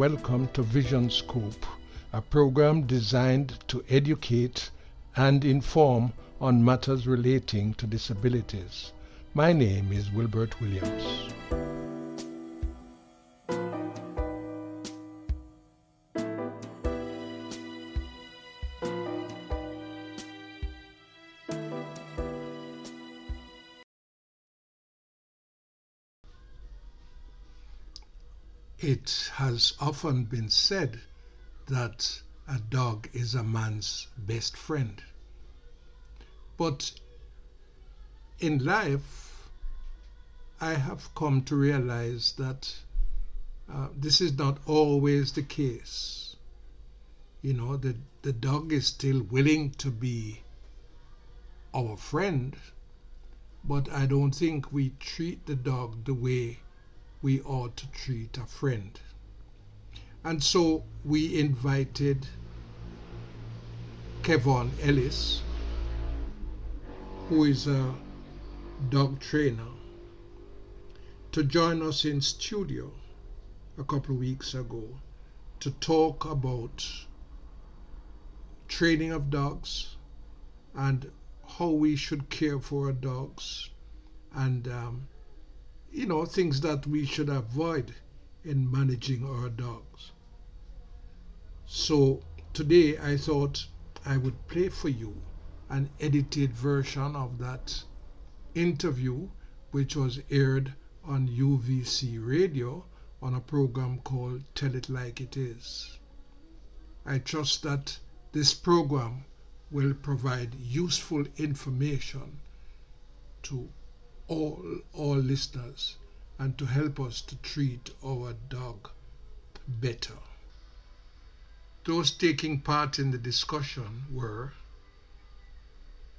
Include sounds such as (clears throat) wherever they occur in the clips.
welcome to Vision Scope, a program designed to educate and inform on matters relating to disabilities. My name is Wilbert Williams. It has often been said that a dog is a man's best friend. But in life, I have come to realize that uh, this is not always the case. You know, the, the dog is still willing to be our friend, but I don't think we treat the dog the way we ought to treat a friend. And so we invited Kevon Ellis, who is a dog trainer, to join us in studio a couple of weeks ago to talk about training of dogs and how we should care for our dogs and um, you know, things that we should avoid in managing our dogs. So today I thought I would play for you an edited version of that interview, which was aired on UVC radio on a program called Tell It Like It Is. I trust that this program will provide useful information to all, all listeners and to help us to treat our dog better. Those taking part in the discussion were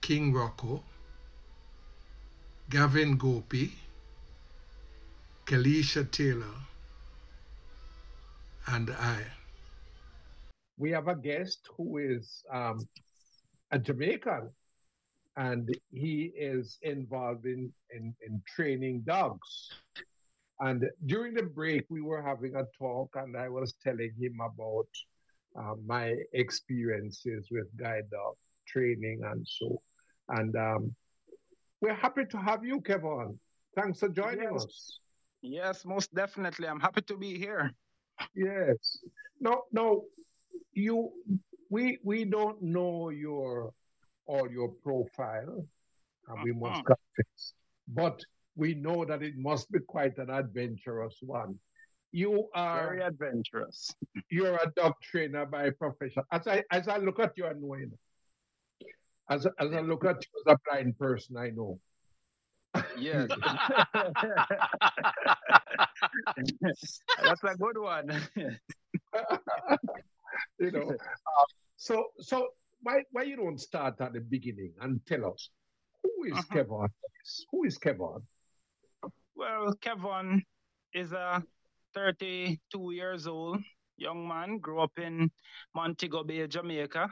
King Rocco, Gavin Gopi, Kalisha Taylor, and I. We have a guest who is um, a Jamaican and he is involved in, in, in training dogs. And during the break, we were having a talk, and I was telling him about uh, my experiences with guide dog training and so. And um, we're happy to have you, Kevin. Thanks for joining yes. us. Yes, most definitely. I'm happy to be here. Yes. No, no, you. We we don't know your all your profile, and we must Uh-huh. confess. But we know that it must be quite an adventurous one. You are Very adventurous. (laughs) you're a dog trainer by profession. As I as I look at you, I know. As as I look at you as a blind person, I know. Yes. (laughs) (laughs) That's a good one. you know. Uh, so so why why you don't start at the beginning and tell us who is Uh-huh. Kevon? Who is Kevon? Well, Kevon is a 32 years old young man, grew up in Montego Bay, Jamaica.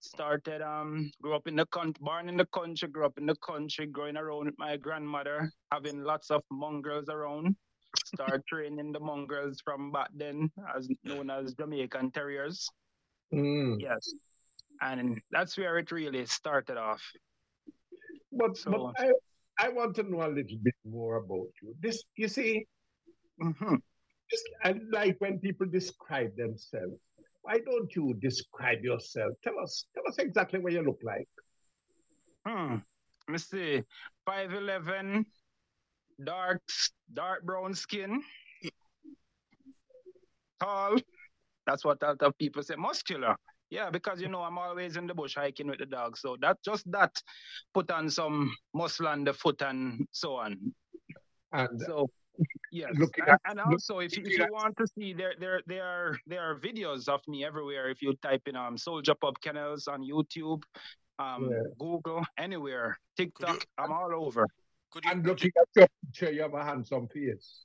Started, um, grew up in the country, born in the country, grew up in the country, growing around with my grandmother, having lots of mongrels around. Started (laughs) training the mongrels from back then, as known as Jamaican Terriers. Mm. Yes. And that's where it really started off. But So- but I I want to know a little bit more about you. This you see, Mhm. just I like when people describe themselves. Why don't you describe yourself? Tell us tell us exactly what you look like. Hmm. Let me see. 5'11, dark, dark brown skin, tall. That's what a lot of people say. Muscular. Yeah, because you know I'm always in the bush hiking with the dog. So that just that put on some muscle on the foot and so on. And So yes. Looking and, at- and look- also if you, if you want to see there there there are there are videos of me everywhere. If you type in um Soulja Pup Kennels on YouTube, um Yeah. Google, anywhere, TikTok, I'm all over. Could you, I'm could you at your picture, you have a handsome face.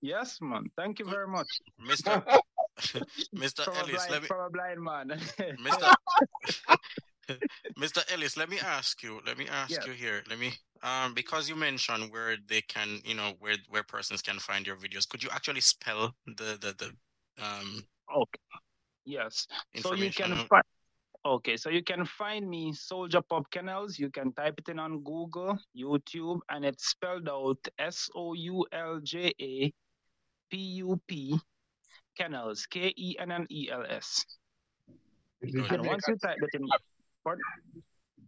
Yes, man. Thank you very much. Mr. (laughs) (laughs) Mr. From Ellis, blind, let me from a blind man. (laughs) (laughs) Mr. Mr. Ellis, let me ask you. Let me ask Yes. you here. Let me um because you mentioned where they can, you know, where where persons can find your videos. Could you actually spell the the the, um Okay. Yes. So you can find. Okay, so you can find me Soulja Pup Kennels. You can type it in on Google, YouTube, and it's spelled out S O U L J A P U P Kennels K E N N E L S. Is it Good. And once you type it in,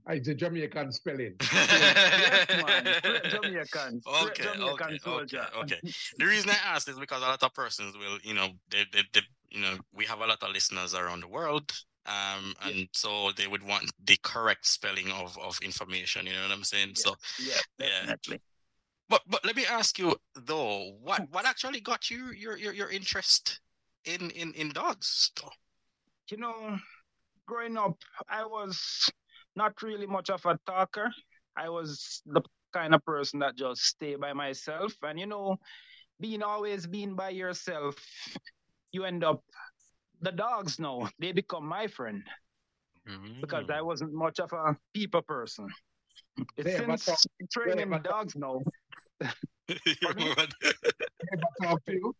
it's a Jamaican spelling. (laughs) yes, man, straight Jamaican, straight Okay, Jamaican okay, okay, soldier. okay. The reason I asked is because a lot of persons will, you know, they, they, they, you know, we have a lot of listeners around the world, um, and so they would want the correct spelling of of information. You know what I'm saying? So, Yeah, Yeah. definitely. but but let me ask you though, what what actually got you your your, your interest in in in dogs? though? you know, growing up, I was not really much of a talker. I was the kind of person that just stay by myself. And you know, being always being by yourself, you end up the dogs know they become my friend mm. because I wasn't much of a people person. It's ever Since talk- training ever dogs now, (laughs) To (laughs) you?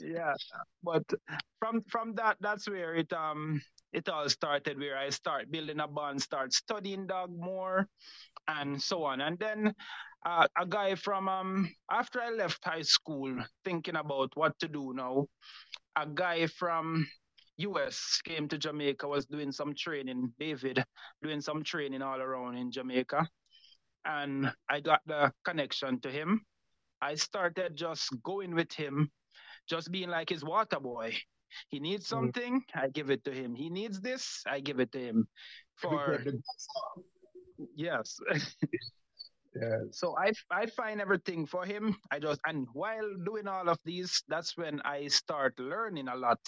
yeah but from from that that's where it um it all started where i start building a bond start studying dog more and so on and then uh, a guy from um after i left high school thinking about what to do now a guy from us came to jamaica was doing some training david doing some training all around in jamaica and i got the connection to him I started just going with him, just being like his water boy. He needs Mm. something, I give it to him. He needs this, I give it to him. For yes. (laughs) yeah. So I I find everything for him. I just and while doing all of these, that's when I start learning a lot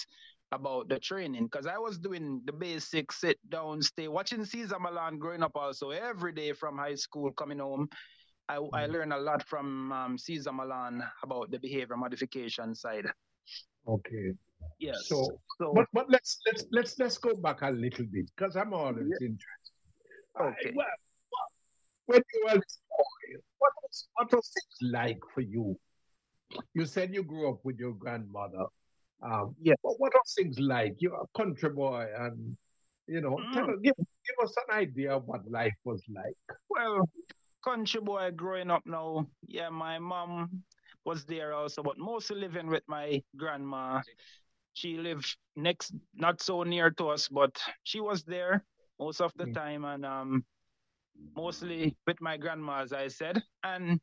about the training because I was doing the basic sit down, stay, watching Cesar Millan growing up also every day from high school coming home. I, I Mm. learned a lot from um, Cesar Millan about the behavior modification side. Okay. Yes. So, so but but let's let's let's let's go back a little bit because I'm always Yeah. interested. I- Okay. well, when you were what was what was it like for you? You said you grew up with your grandmother. Um, Yeah. What, what are things like? You're a country boy, and you know, Mm. us, give, give us an idea of what life was like. Well, country boy growing up now, yeah, my mom was there also, but mostly living with my grandma. She lived next, not so near to us, but she was there most of the Mm. time, and um, mostly with my grandma, as I said. And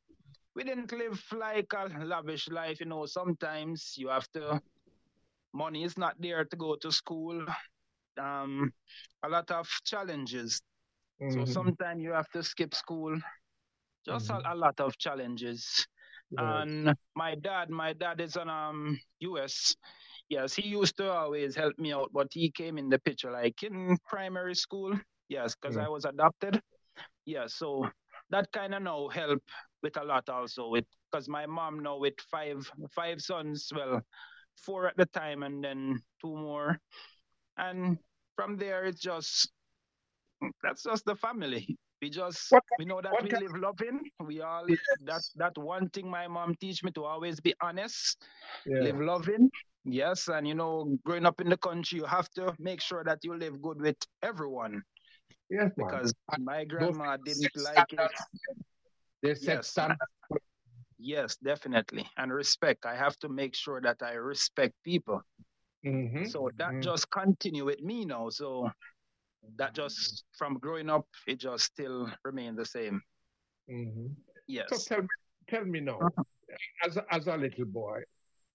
we didn't live like a lavish life, you know. Sometimes you have to, money is not there to go to school. Um, a lot of challenges so Mhm. sometimes you have to skip school. Just Mhm. a, a lot of challenges. Yeah. And my dad, my dad is on um US. Yes, he used to always help me out, but he came in the picture like in primary school. Yes, because Yeah. I was adopted. Yeah, so that kind of now help with a lot also with because my mom now with five five sons, well, four at the time and then two more. And from there it's just that's just the family. We just What we know that we live loving. We all Yes. that that one thing my mom teach me to always be honest, Yeah. live loving. Yes, and you know, growing up in the country, you have to make sure that you live good with everyone Yes, man. because my grandma Those didn't like it. They set Yes. standards. Yes, definitely, and respect. I have to make sure that I respect people. Mhm. So that Mhm. just continue with me now. So that just from growing up, it just still remain the same. Mhm. Yes. So tell me, tell me now, Uh-huh. as a, as a little boy,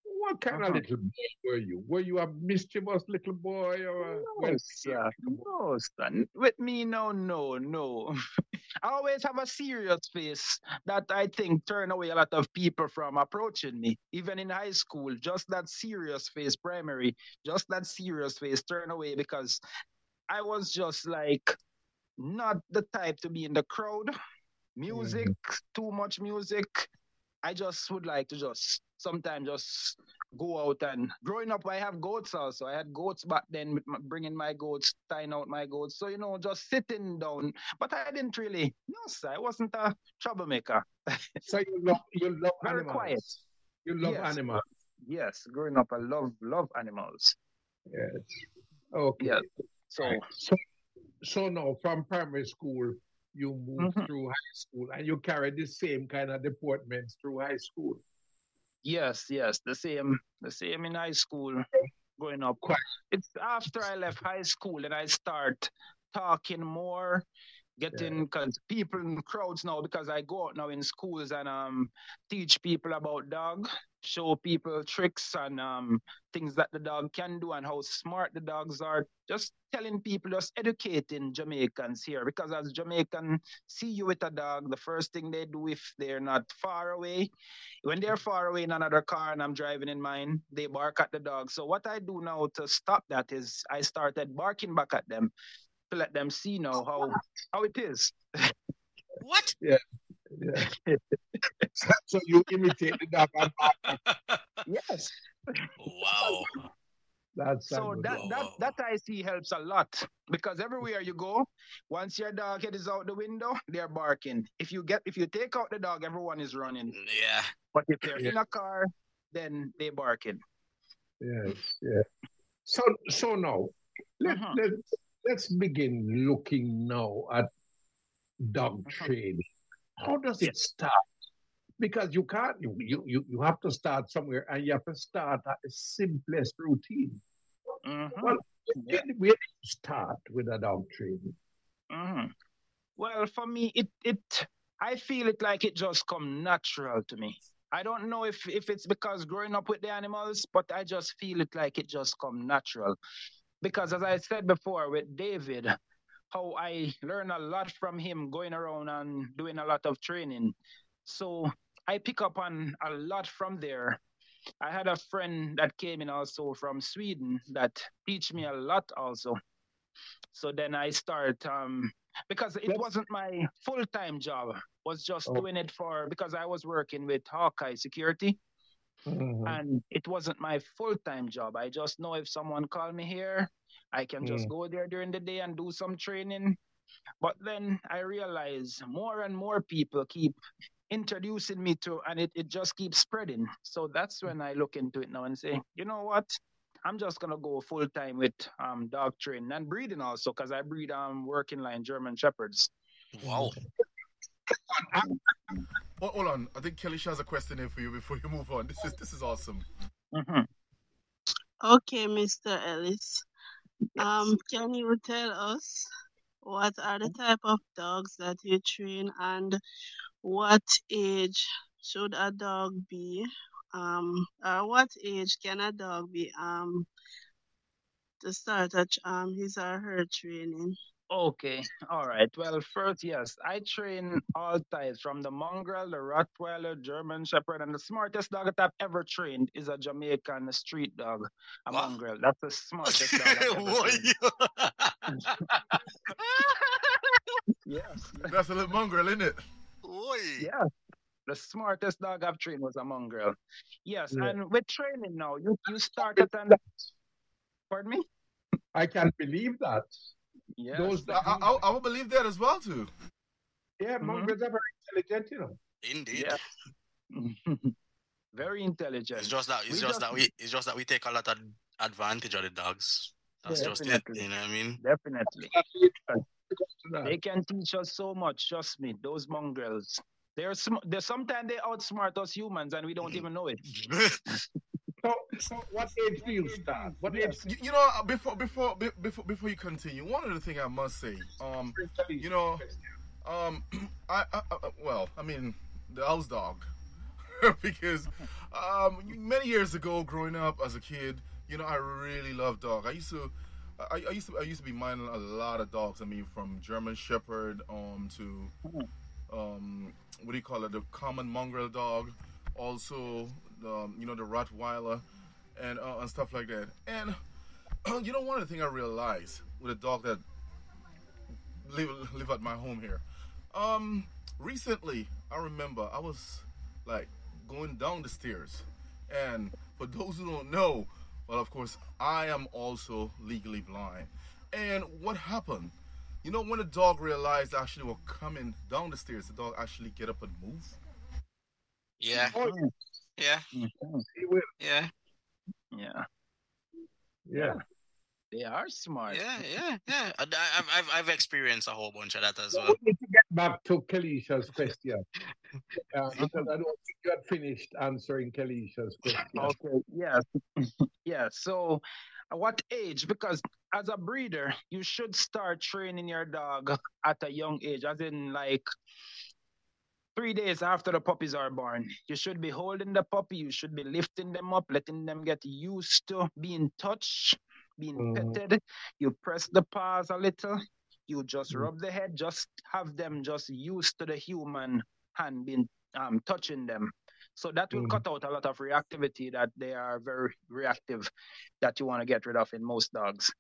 what kind Uh-huh. of little boy were you? Were you a mischievous little boy or No, sir. No, son. With me, no, no, no. (laughs) I always have a serious face that I think turn away a lot of people from approaching me. Even in high school, just that serious face, primary, just that serious face turn away because I was just like not the type to be in the crowd. Music, mm-hmm. too much music. I just would like to just sometimes just go out and growing up, I have goats also. I had goats back then, with my, bringing my goats, tying out my goats. So you know, just sitting down. But I didn't really. No, sir, I wasn't a troublemaker. (laughs) So you love you love Very animals. quiet. You love Yes. animals. Yes, growing up, I love love animals. Yes. Okay. Yeah. So So so now from primary school you moved Mhm. through high school and you carried the same kind of deportments through high school. Yes, yes, the same, the same in high school. Growing up, it's after I left high school and I start talking more, getting because people in crowds now because I go out now in schools and um teach people about dog, show people tricks and um things that the dog can do and how smart the dogs are. Just telling people, just educating Jamaicans here because as Jamaican see you with a dog, the first thing they do if they're not far away, when they're far away in another car and I'm driving in mine, they bark at the dog. So what I do now to stop that is I started barking back at them to let them see now how how it is. (laughs) What? Yeah. So, (laughs) so you imitate the dog (laughs) and Yes. wow. that's So that one. that that I see helps a lot because everywhere you go, once your dog head is out the window, they're barking. If you get if you take out the dog, everyone is running. Yeah. But if they're Yeah. in a car, then they barking. Yes, yeah. So so now let, Mhm. let, let's begin looking now at dog training. How does it start? Because you can't you, you you have to start somewhere and you have to start at the simplest routine. Mhm. Well, Yeah. where, do you start with a dog training? Mhm. Well, for me, it it I feel it like it just come natural to me. I don't know if if it's because growing up with the animals, but I just feel it like it just come natural. Because as I said before with David, how I (laughs) learn a lot from him going around and doing a lot of training. So I pick up on a lot from there. I had a friend that came in also from Sweden that teach me a lot also. So then I start um because it wasn't my full time job. Was just Oh. doing it for because I was working with Hawkeye Security and it wasn't my full time job. I just know if someone call me here, I can just Mm. go there during the day and do some training. But then I realize more and more people keep introducing me to and it, it just keeps spreading. So that's when I look into it now and say, you know what? I'm just gonna go full time with um dog training and breeding also because I breed um working line German shepherds. Wow. Hold, hold on. I think Kelly has a question here for you before you move on. This is this is awesome. Mhm. Okay, Mr. Ellis. Um, can you tell us what are the type of dogs that you train and what age should a dog be? Um, or what age can a dog be um to start at um his or her training? Okay, all right. Well, first, yes, I train all types from the mongrel, the Rottweiler, German Shepherd, and the smartest dog that I've ever trained is a Jamaican street dog, a What? mongrel. That's the smartest dog I've ever (laughs) What trained. you- (laughs) Yes, That's a little mongrel, isn't it? Oi. yes. The smartest dog I've trained was a mongrel. Yes, Yeah. and with training now, you you start at an. Pardon me. I can't believe that. Yes. Those I, I, I- I will believe that as well too. yeah, mongrels are very intelligent, you know. Indeed. Yeah. (laughs) Very intelligent. It's just that it's We just just- that we it's just that we take a lot of advantage of the dogs. That's Yeah, just it. You know what I mean? Definitely. They can teach us so much, trust me, those mongrels. They're, sm- they're sometimes they outsmart us humans and we don't mm-hmm. even know it. (laughs) So, so what age do you start? What age? You, you know, uh, before before before before you continue, one of the thing I must say, um, you know, um, (clears throat) I, I, I well, I mean, the house dog, (laughs) because um, many years ago, growing up as a kid, you know, I really loved dog. I used to. I, I used to I used to be minding a lot of dogs. I mean, from German Shepherd um to um what do you call it, the common mongrel dog, also um, you know the Rottweiler, and uh, and stuff like that. And (clears throat) you know, one of the things I realized with a dog that live live at my home here. Um, recently, I remember I was like going down the stairs, And for those who don't know, well, of course, I am also legally blind. And what happened? You know, when the dog realized actually were coming down the stairs, the dog actually get up and move. Yeah. Yeah. He will. Yeah. Yeah, Yeah. they are smart. Yeah. Yeah. Yeah. I, I've, I've I've experienced a whole bunch of that as So well. we need to get back to Kelisha's question. (laughs) Uh, because I don't think you had finished answering Kelisha's question. Okay. Yes. yeah. So, at what age? Because as a breeder, you should start training your dog at a young age, as in like three days after the puppies are born. You should be holding the puppy. You should be lifting them up, letting them get used to being touched, being Mhm. petted. You press the paws a little. You just Mhm. rub the head. Just have them just used to the human hand being um, touching them. So that will Mhm. cut out a lot of reactivity that they are very reactive that you want to get rid of in most dogs.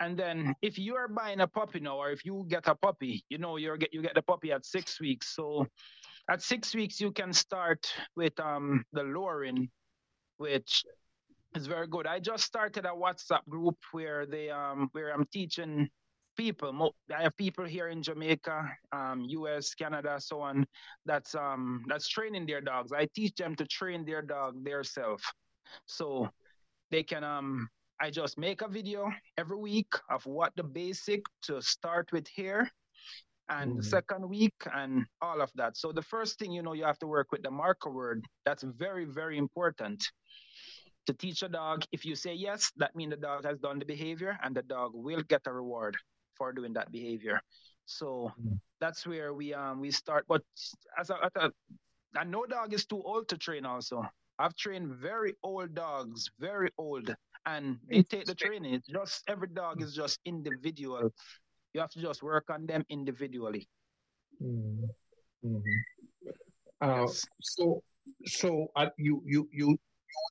And then if you are buying a puppy now, or if you get a puppy, you know you get you get the puppy at six weeks. So at six weeks you can start with um the luring, which is very good. I just started a WhatsApp group where they um where I'm teaching people. I have people here in Jamaica, um, U.S., Canada, so on. That's um that's training their dogs. I teach them to train their dog their self, so they can um. I just make a video every week of what the basic to start with here, and the Mhm. second week and all of that. So the first thing you know, you have to work with the marker word. That's very very important to teach a dog. If you say yes, that means the dog has done the behavior, and the dog will get a reward for doing that behavior. So Mm. that's where we um we start. But as a, as a and no dog is too old to train. Also, I've trained very old dogs, very old, and they take the training. It's just every dog is just individual. You have to just work on them individually. Mhm. Mhm. Uh, Yes. So, so uh, you you you would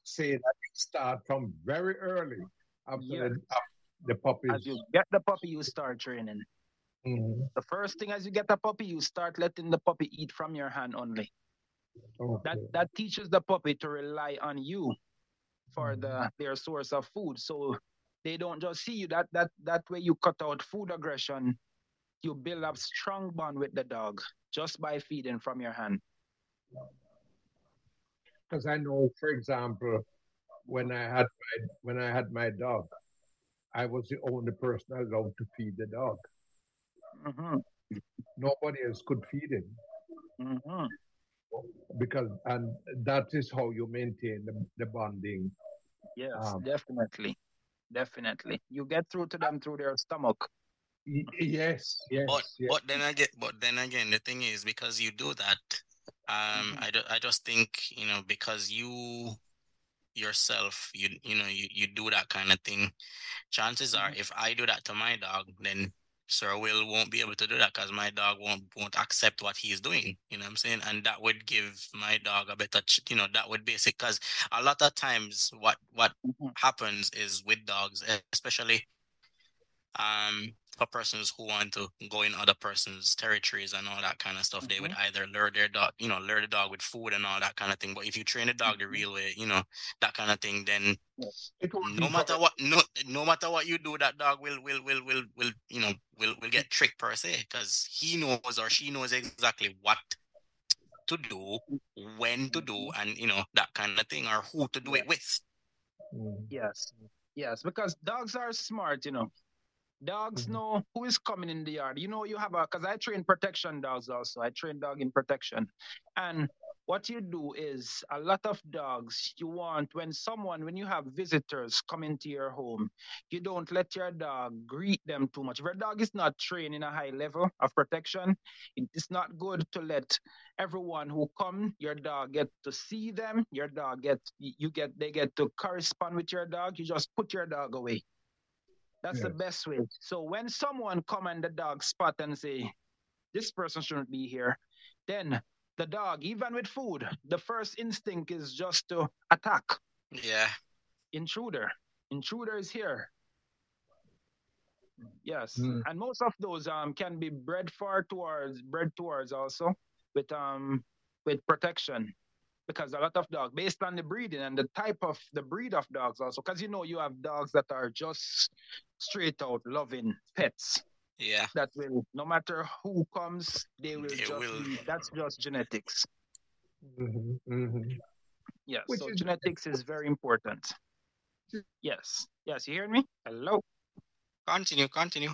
say that you start from very early after Yes. the, after the puppies. As you get the puppy, you start training. Mhm. The first thing as you get a puppy, you start letting the puppy eat from your hand only. that that teaches the puppy to rely on you for the their source of food so they don't just see you that that that way you cut out food aggression you build up strong bond with the dog just by feeding from your hand Because I know, for example, when I had my when I had my dog, I was the only person allowed to feed the dog. Mhm, Nobody else could feed him mhm. because, and that is how you maintain the, the bonding. yes Um, definitely definitely you get through to them through their stomach Y- yes, yes, But yes. but then again, but then again, the thing is because you do that, um, Mhm. I, do, I just think you know because you yourself you you know you, you do that kind of thing. Chances are, if I do that to my dog, then Sir Will won't be able to do that because my dog won't won't accept what he's doing. You know what I'm saying? And that would give my dog a better, ch- you know, that would basic because a lot of times what what Mhm. happens is with dogs, especially um for persons who want to go in other person's territories and all that kind of stuff, they would either lure their dog, you know, lure the dog with food and all that kind of thing. But if you train the dog the Mhm. real way, you know, that kind of thing, then no matter what, no, no matter what you do, that dog will, will, will, will, will, you know, will, will get tricked per se because he knows or she knows exactly what to do, when to do, and you know that kind of thing, or who to do it with. Yes, yes, because dogs are smart, you know. Dogs Mhm. know who is coming in the yard. You know, you have a because I train protection dogs also. I train dog in protection, and what you do is a lot of dogs. You want when someone when you have visitors come into your home, you don't let your dog greet them too much. If your dog is not trained in a high level of protection, it is not good to let everyone who come your dog get to see them your dog get you get they get to correspond with your dog you just put your dog away that's the best way. So when someone come and the dog spot and say this person shouldn't be here then the dog even with food the first instinct is just to attack. Yeah, intruder. Intruder is here. Yes. Mm. and most of those um can be bred far towards bred towards also with um with protection because a lot of dogs, based on the breeding and the type of the breed of dogs, also, because you know you have dogs that are just straight out loving pets. Yeah. That will, no matter who comes, they will They just will. be, that's just genetics. Mhm, mhm. Yeah, Which so is- genetics is very important. Yes, yes, you hear me? Hello. Continue, continue.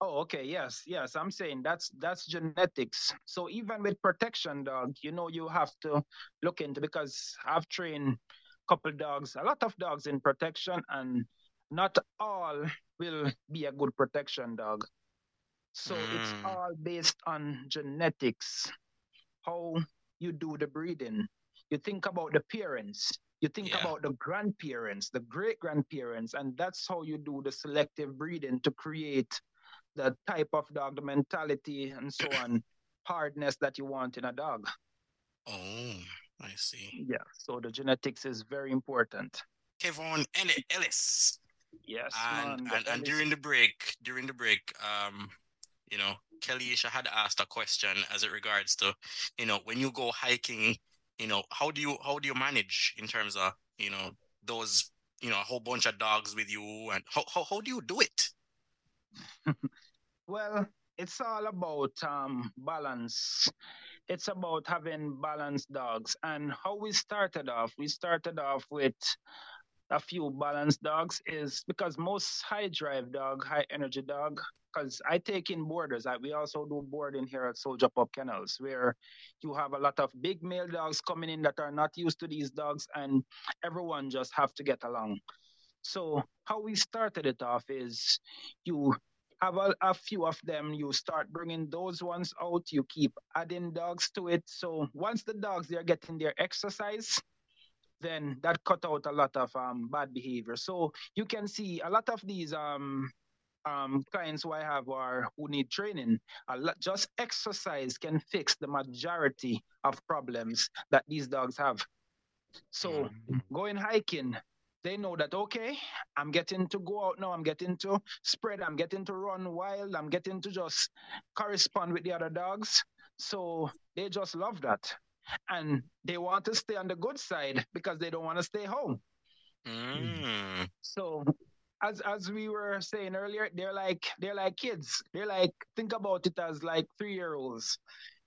Oh, okay. Yes, yes. I'm saying that's that's genetics. So even with protection dog, you know, you have to look into because I've trained a couple dogs, a lot of dogs in protection, and not all will be a good protection dog. So it's Mm. all based on genetics, how you do the breeding. You think about the parents, you think Yeah. about the grandparents, the great grandparents, and that's how you do the selective breeding to create the type of dog, the mentality, and so on, (coughs) hardness that you want in a dog. Oh, I see. Yeah. So the genetics is very important. Kevon Elli- Ellis. Yes, and man. and, and during the break, during the break, um, you know, Kelisha had asked a question as it regards to, you know, when you go hiking, you know, how do you how do you manage in terms of, you know, those, you know, a whole bunch of dogs with you and how how, how do you do it? (laughs) Well, it's all about um, balance. It's about having balanced dogs. And how we started off, we started off with a few balanced dogs is because most high drive dog, high energy dog, because I take in boarders. I, we also do boarding here at Soulja Pup Kennels, where you have a lot of big male dogs coming in that are not used to these dogs, and everyone just have to get along. So how we started it off is you have a, a few of them. You start bringing those ones out. You keep adding dogs to it. So once the dogs they are getting their exercise, then that cut out a lot of um, bad behavior. So you can see a lot of these um, um, clients who I have are who need training. A lot, just exercise can fix the majority of problems that these dogs have. So going hiking, they know that okay, I'm getting to go out now, I'm getting to spread, I'm getting to run wild, I'm getting to just correspond with the other dogs. So they just love that. And they want to stay on the good side because they don't want to stay home. Mm. So as as we were saying earlier, they're like they're like kids. They're like think about it as like three year olds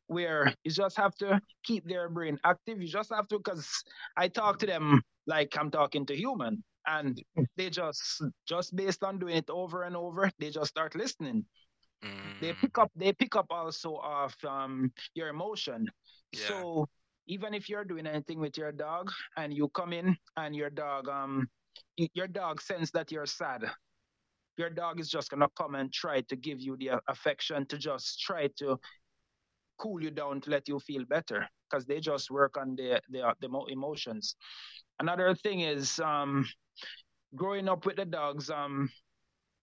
where you just have to keep their brain active. You just have to because I talk to them like I'm talking to human. And (laughs) they just just based on doing it over and over, they just start listening. They Mm. pick up they pick up also of um your emotion. Yeah. So even if you're doing anything with your dog and you come in and your dog um your dog sense that you're sad your dog is just gonna come and try to give you the affection to just try to cool you down to let you feel better because they just work on the the, the emotions another thing is um growing up with the dogs um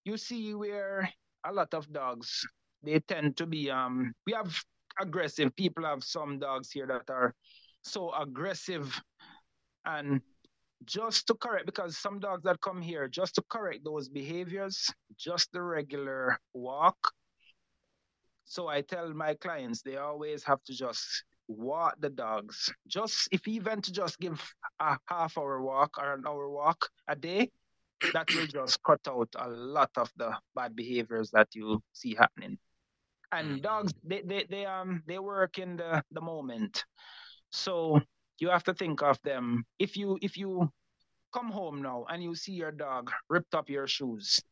you see where a lot of dogs they tend to be um we have aggressive people have some dogs here that are so aggressive and just to correct because some dogs that come here just to correct those behaviors just the regular walk. So i tell my clients they always have to just walk the dogs. Just if even to just give a half hour walk or an hour walk a day that will just cut out a lot of the bad behaviors that you see happening. And Mhm. dogs they, they, they um they work in the the moment. So you have to think of them. If you if you come home now and you see your dog ripped up your shoes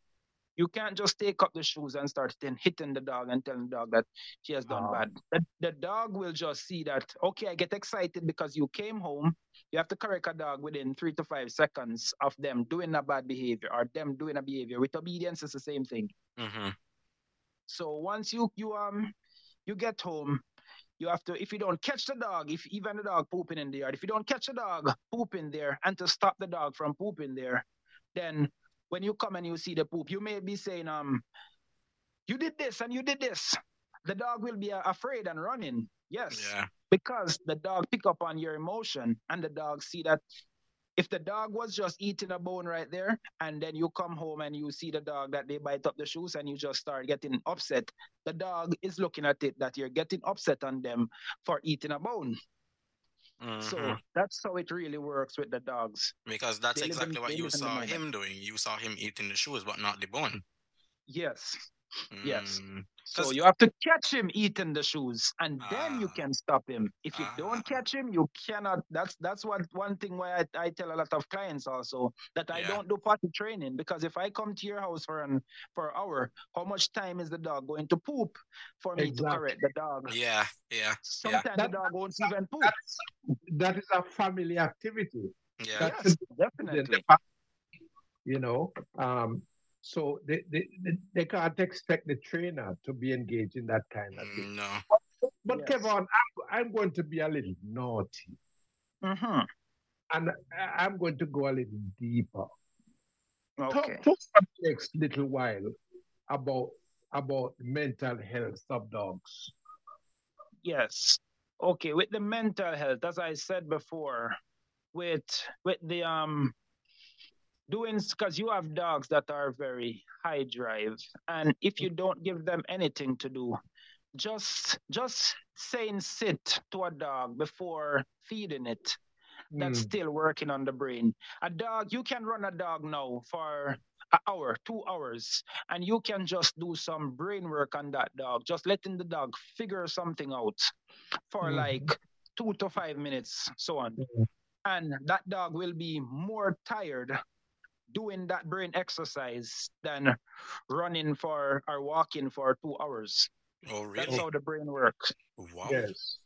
you can't just take up the shoes and start then hitting the dog and telling the dog that she has done Ah. bad. The, the dog will just see that okay i get excited because you came home. You have to correct a dog within three to five seconds of them doing a bad behavior or them doing a behavior. With obedience is the same thing. Hmm so once you you um you get home, you have to if you don't catch the dog, if even the dog pooping in the yard, if you don't catch the dog pooping there and to stop the dog from pooping there, then when you come and you see the poop, you may be saying, um, you did this and you did this. The dog will be uh, afraid and running. Yes Yeah. because the dog pick up on your emotion and the dog see that if the dog was just eating a bone right there and then you come home and you see the dog that they bite up the shoes and you just start getting upset the dog is looking at it that you're getting upset on them for eating a bone So Mhm. that's how it really works with the dogs. because that's they exactly what you live in the saw him doing. You saw him eating the shoes, but not the bone. Yes. Yes. Mm, So 'Cause- you have to catch him eating the shoes, and then you Ah. can stop him. If you Ah. don't catch him, you cannot. That's that's what one thing why I, I tell a lot of clients also that I Yeah. don't do potty training because if I come to your house for an for an hour, how much time is the dog going to poop for me to correct the dog? yeah, yeah, Sometimes the That- dog won't even poop. That's, that is a family activity. yeah. That's Yes, the- definitely. the- you know, um, so they, they, they- they can't expect the trainer to be engaged in that kind of thing. No. But Yes. Kevin, I'm, I'm going to be a little naughty hmm and I- I'm going to go a little deeper. Talk, Okay. talk for the next little while about about mental health of dogs. Yes. Okay, with the mental health, as I said before, with with the um doing because you have dogs that are very high drive, and if you don't give them anything to do, just just saying sit to a dog before feeding it, that's Mm. still working on the brain. A dog, you can run a dog now for an hour, two hours, and you can just do some brain work on that dog, just letting the dog figure something out for Mhm. like two to five minutes, so on. Mhm. And that dog will be more tired doing that brain exercise than running for or walking for two hours. Oh, really? That's how the brain works. Wow. Yes,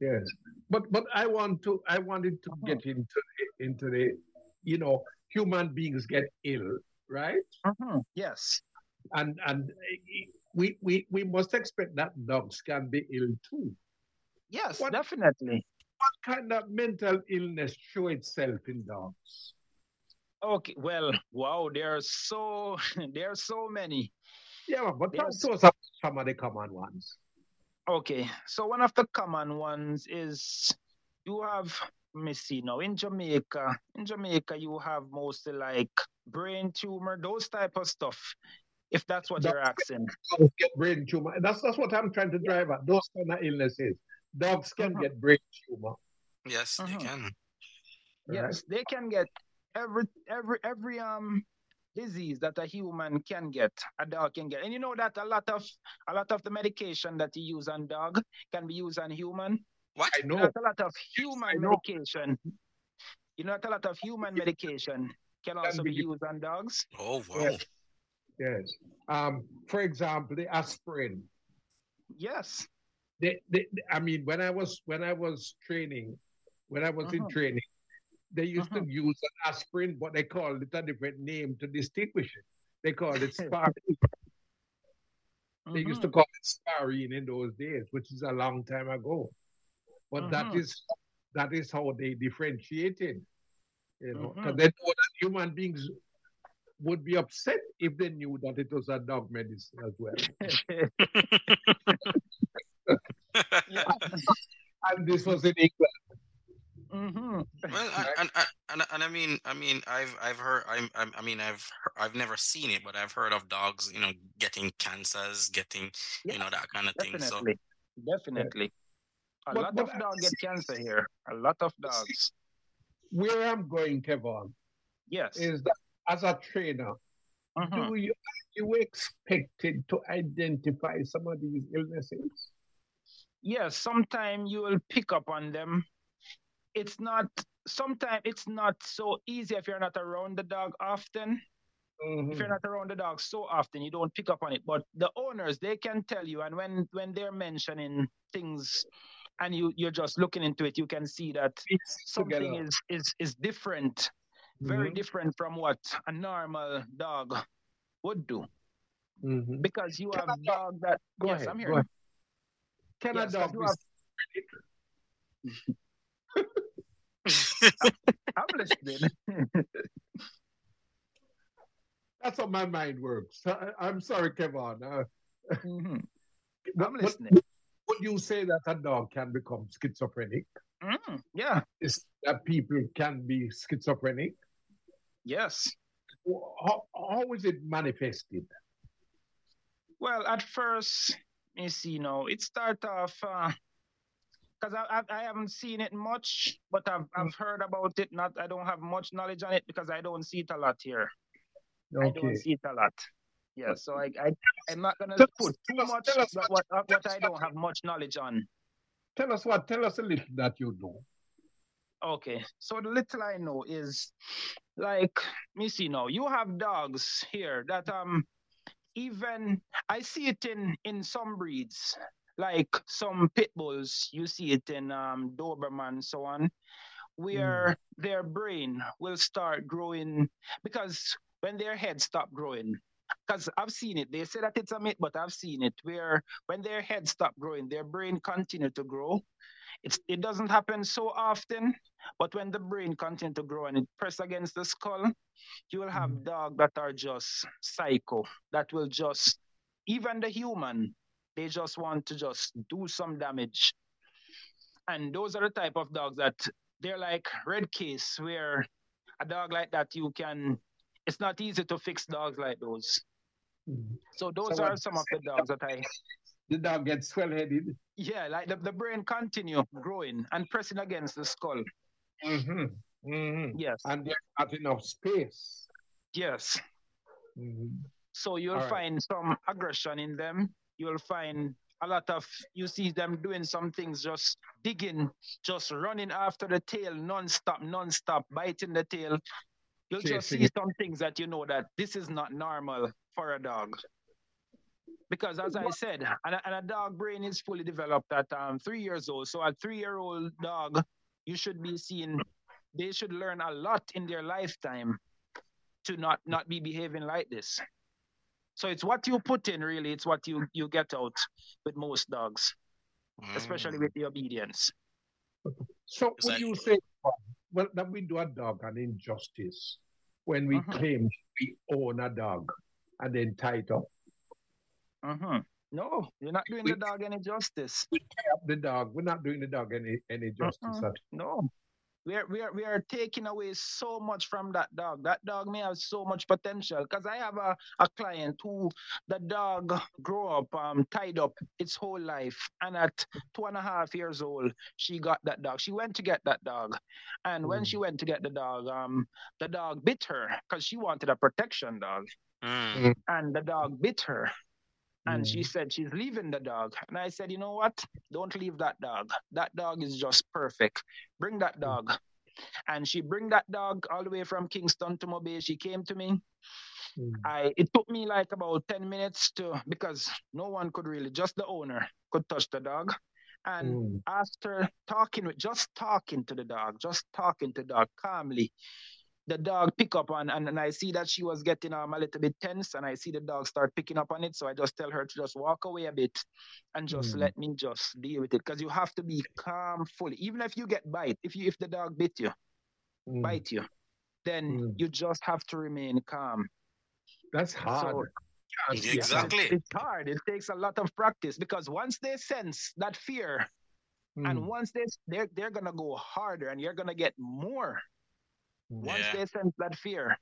yes. But but I want to I wanted to Uh-huh. get into the, into the you know human beings get ill, right? Mhm. Yes. And and we we we must expect that dogs can be ill too. Yes, What- definitely. What kind of mental illness show itself in dogs? Okay, well, wow, there are so (laughs) there are so many. Yeah, but talk Yes. to us about some of the common ones. Okay, so one of the common ones is you have let me see now in Jamaica. In Jamaica, you have mostly like brain tumor, those type of stuff. If that's what you're asking. Dogs get brain tumor. That's that's what I'm trying to drive at. Those kind of illnesses. Dogs can Uh-huh. get brain tumor. Yes, they Uh-huh. can. right? Yes, they can get every every every um disease that a human can get, a dog can get. And you know that a lot of a lot of the medication that you use on dog can be used on human. What? I You know. know a lot of human I medication. You know that a lot of human medication can also be be used. used on dogs. Oh, wow. Yes. Yes. Um, for example, the aspirin. Yes. They, they, I mean, when I was when I was training, when I was in Uh-huh. training, they used Uh-huh. to use an aspirin, but they called it a different name to distinguish it. They called it (laughs) sparine. They used to Mhm. call it sparine in those days, which is a long time ago. But that Mhm. is that is how they differentiated. You know, because Mhm. they know that human beings would be upset if they knew that it was a dog medicine as well. (laughs) (laughs) And this was in England. Mhm. Well, I, and, and, and, and I mean, I mean, I've I've heard, I'm, I'm I mean, I've he- I've never seen it, but I've heard of dogs, you know, getting cancers, getting, you know, that kind of thing. So Definitely. Definitely. A But- lot but of dogs get cancer here. A lot of dogs. Where I'm going, Kevin, Yes. is that as a trainer, Mhm. do you are you expected to identify some of these illnesses? yes, sometimes you will pick up on them. It's not sometimes it's not so easy if you're not around the dog often. If you're not around the dog so often, you don't pick up on it. But the owners, they can tell you, and when when they're mentioning things, and you you're just looking into it, you can see that something together. is is is different, very Mhm. different from what a normal dog would do. Mhm. Because you Can have a dog that Go yes, ahead. I'm here. Can Yes, a dog I'm listening. That's how my mind works. I, I'm sorry, Kevin. Uh, Mhm. I'm listening. Would you say that a dog can become schizophrenic? Mm, yeah. Is that people can be schizophrenic? Yes. How, how is it manifested? Well, at first, you see, now it start off because I, I, I haven't seen it much, but I've I've heard about it. Not I don't have much knowledge on it because I don't see it a lot here. I don't see it a lot. Yeah, so I I I'm not gonna Tell us- put too tell us- much tell us what what- what, what us I don't have much knowledge on. Tell us what. Tell us a little that you know. Okay, so the little I know is like me see now. You have dogs here that um even I see it in in some breeds, like some pit bulls. You see it in um Doberman, so on, where their brain will start growing because when their head stop growing. Because I've seen it. They say that it's a myth, but I've seen it where when their head stop growing, their brain continue to grow. It's it doesn't happen so often, but when the brain continue to grow and it press against the skull, you will have dogs that are just psycho, that will just, even the human, they just want to just do some damage. And those are the type of dogs that they're like red case, where a dog like that you can, it's not easy to fix dogs like those. So those So are some of the dogs that I, The dog gets swell-headed. yeah, like the, the brain continue growing and pressing against the skull. Mm-hmm. Mm-hmm. Yes, And there's not enough space. yes. Mm-hmm. So you'll right. find some aggression in them. You'll find a lot of you see them doing some things, just digging, just running after the tail, non-stop, non-stop, biting the tail. You'll just see some things that you know that this is not normal for a dog. Because as I said, and a, and a dog brain is fully developed at um, three years old. So a three-year-old dog, you should be seeing, they should learn a lot in their lifetime to not not be behaving like this. So it's what you put in, really. It's what you you get out with most dogs, especially Mm. with the obedience. So Is would that- you say, well, that we do a dog an injustice when we Mhm. claim we own a dog and then tie it up? hmm No, you're not doing the dog any justice. We Up the dog. We're not doing the dog any any justice. Uh-uh. at No. We are, we, are, we are taking away so much from that dog. That dog may have so much potential. Because I have a, a client who the dog grew up um, tied up its whole life. And at two and a half years old, she got that dog. She went to get that dog. And when Mm. she went to get the dog, um, the dog bit her because she wanted a protection dog. Mm. And the dog bit her. And Mm. she said she's leaving the dog. And I said, you know what? Don't leave that dog. That dog is just perfect. Bring that dog. And she bring that dog all the way from Kingston to Mobay. She came to me. Mm. I it took me like about 10 minutes to because no one could really, just the owner could touch the dog. And Mm. after talking with just talking to the dog, just talking to the dog calmly, the dog pick up on and, and I see that she was getting um, a little bit tense and I see the dog start picking up on it. So I just tell her to just walk away a bit and just Mm. let me just deal with it. Because you have to be calm fully. Even if you get bite, if you if the dog bit you, Mm. bite you, then Mm. you just have to remain calm. That's hard. So- Can't Yeah, Exactly. It's, it's hard. It takes a lot of practice because once they sense that fear hard. and Mm. once they they're they're gonna go harder and you're gonna get more. Once Yeah. they sense that fear.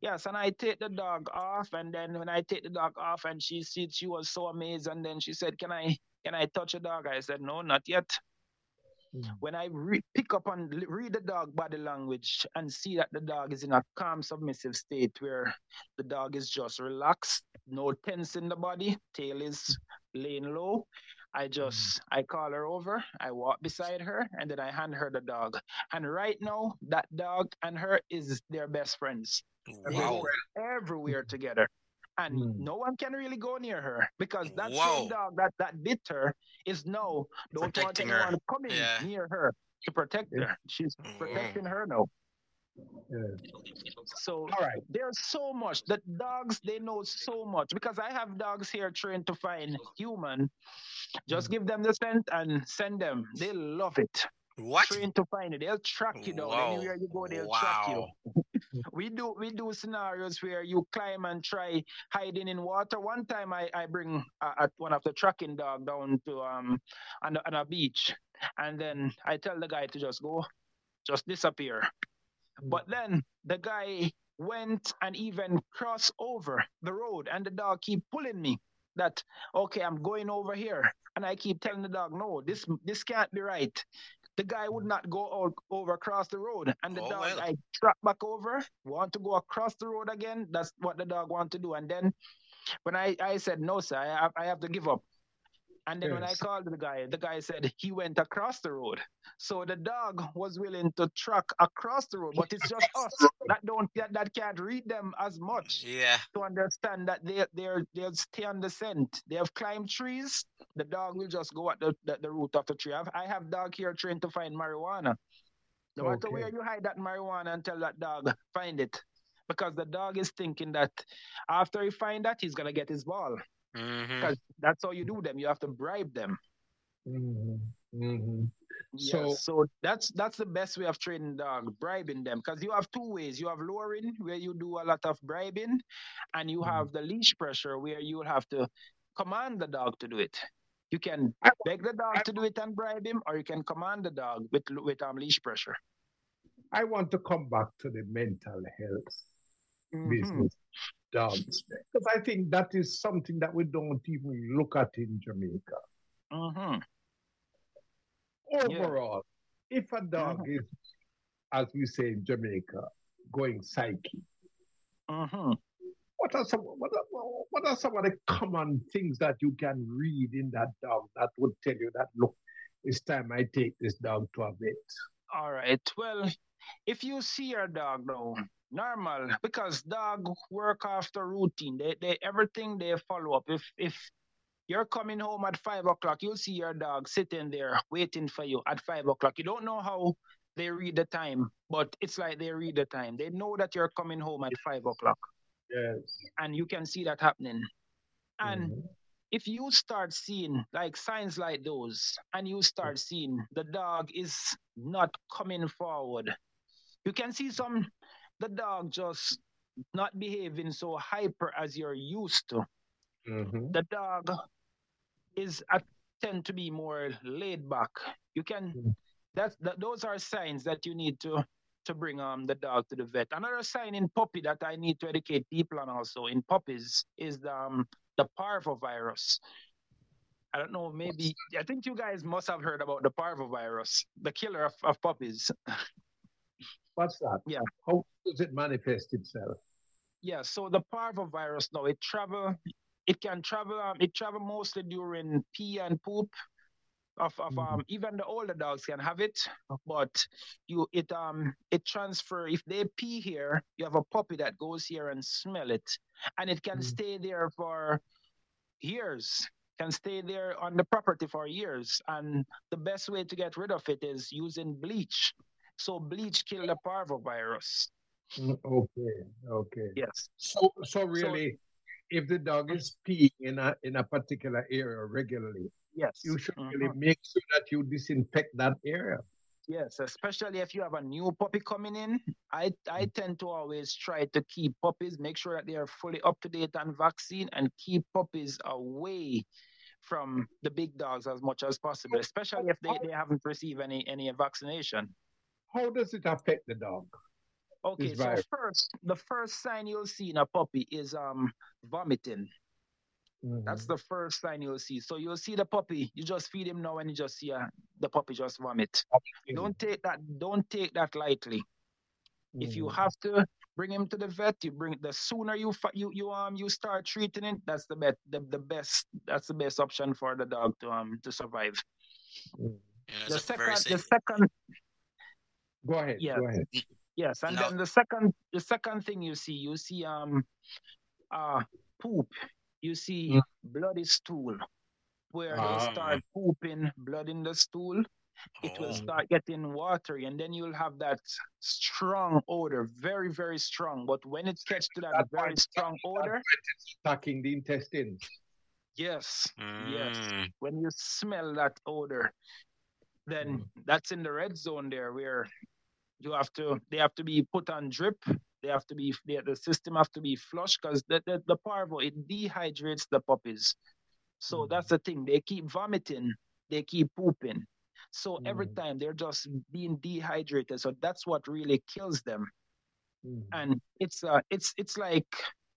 Yes, and I take the dog off, and then when I take the dog off, and she see she was so amazed, and then she said, "Can I can I touch the dog?" I said, "No, not yet." Mm. When I re- pick up and l- read the dog body language and see that the dog is in a calm, submissive state where the dog is just relaxed, no tense in the body, tail is laying low, I just I call her over, I walk beside her, and then I hand her the dog. And right now, that dog and her is their best friends. They Wow. go everywhere together. And Mm. no one can really go near her because that Wow. same dog that, that bit her is now don't Protecting want her. anyone coming Yeah. near her to protect Yeah. her. She's Mm. protecting her now. Yeah. So All right. there's so much. The dogs they know so much because I have dogs here trained to find human. Just give them the scent and send them. They love it. What? Trained to find it. They'll track you down Wow. anywhere you go. They'll track you. (laughs) We do we do scenarios where you climb and try hiding in water. One time I, I bring uh, uh, one of the tracking dog down to um on, on a beach, and then I tell the guy to just go, just disappear. But then the guy went and even crossed over the road, and the dog keep pulling me. that okay, I'm going over here, and I keep telling the dog, no, this this can't be right. The guy would not go o- over across the road, and the Oh, dog well. I track back over, want to go across the road again. That's what the dog want to do, and then when I I said no, sir, I have, I have to give up. And then when I called the guy, the guy said he went across the road. So the dog was willing to truck across the road, but it's just us that don't that, that can't read them as much Yeah. to understand that they they're they'll stay on the scent. They have climbed trees. The dog will just go at the, the, the root of the tree. I've, I have dog here trained to find marijuana. No matter where you hide that marijuana and tell that dog find it, because the dog is thinking that after he find that he's gonna get his ball. Hmm Because that's how you do them. You have to bribe them. Mhm, mhm. Yes, So- so that's that's the best way of training dog, bribing them. Because you have two ways. You have luring, where you do a lot of bribing, and you Mhm. have the leash pressure, where you have to command the dog to do it. You can beg the dog to do it and bribe him, or you can command the dog with with um leash pressure. I want to come back to the mental health Mhm. business dogs because I think that is something that we don't even look at in Jamaica. Mhm. Overall, if a dog is, as we say in Jamaica, going psyche, Mhm. what are some what are, what are some of the common things that you can read in that dog that would tell you that look, it's time I take this dog to a vet? All right. Well, if you see your dog now, normal because dog work after routine. They they everything they follow up. If if you're coming home at five o'clock, you'll see your dog sitting there waiting for you at five o'clock. You don't know how they read the time, but it's like they read the time. They know that you're coming home at five o'clock, Yes. and you can see that happening. And Mhm. if you start seeing like signs like those and you start seeing the dog is not coming forward you can see some the dog just not behaving so hyper as you're used to. Mhm. the dog is uh, tend to be more laid back. You can Mm. that's that those are signs that you need to to bring um the dog to the vet. Another sign in puppy that i need to educate people on also in puppies is the um, the parvovirus i don't know maybe i think you guys must have heard about the parvovirus the killer of, of puppies (laughs) What's that? Yeah. How does it manifest itself? Yeah, so the parvovirus now it travel it can travel um, it travel mostly during pee and poop of, of Mhm. um even the older dogs can have it but you it um it transfer if they pee here you have a puppy that goes here and smell it and it can Mhm. stay there for years can stay there on the property for years and the best way to get rid of it is using bleach so bleach kill the parvovirus Mm, Okay, okay. yes So, so really, if the dog is peeing in a in a particular area regularly, yes you should Mhm. really make sure that you disinfect that area. Yes, especially if you have a new puppy coming in. I I tend to always try to keep puppies, make sure that they are fully up to date on vaccine and keep puppies away from the big dogs as much as possible, especially if they, they haven't received any any vaccination. How does it affect the dog? Okay, so first the first sign you'll see in a puppy is um vomiting. That's the first sign you'll see. So you'll see the puppy, you just feed him now and you just see uh, the puppy just vomit. Don't take that don't take that lightly. If you Mhm. have to bring him to the vet, you bring the sooner you you you um you start treating it, that's the best the, the best that's the best option for the dog to um to survive. Mhm. You The it's a very second the second Go ahead. Yeah. Go ahead. yes, and Now- then the second the second thing you see, you see um uh poop. You see Mm. bloody stool where Ah. they start pooping blood in the stool. It will Oh. start getting watery, and then you'll have that strong odor, very, very strong. But when it gets to that That very part- strong odor, Attacking the intestines. yes, yes. Mm. When you smell that odor, then Mm. that's in the red zone there where you have to they have to be put on drip. They have to be they, the system have to be flushed because the, the, the parvo it dehydrates the puppies. So Mm. that's the thing. They keep vomiting, they keep pooping. So every Mm. time they're just being dehydrated. So that's what really kills them. Mhm. And it's uh it's it's like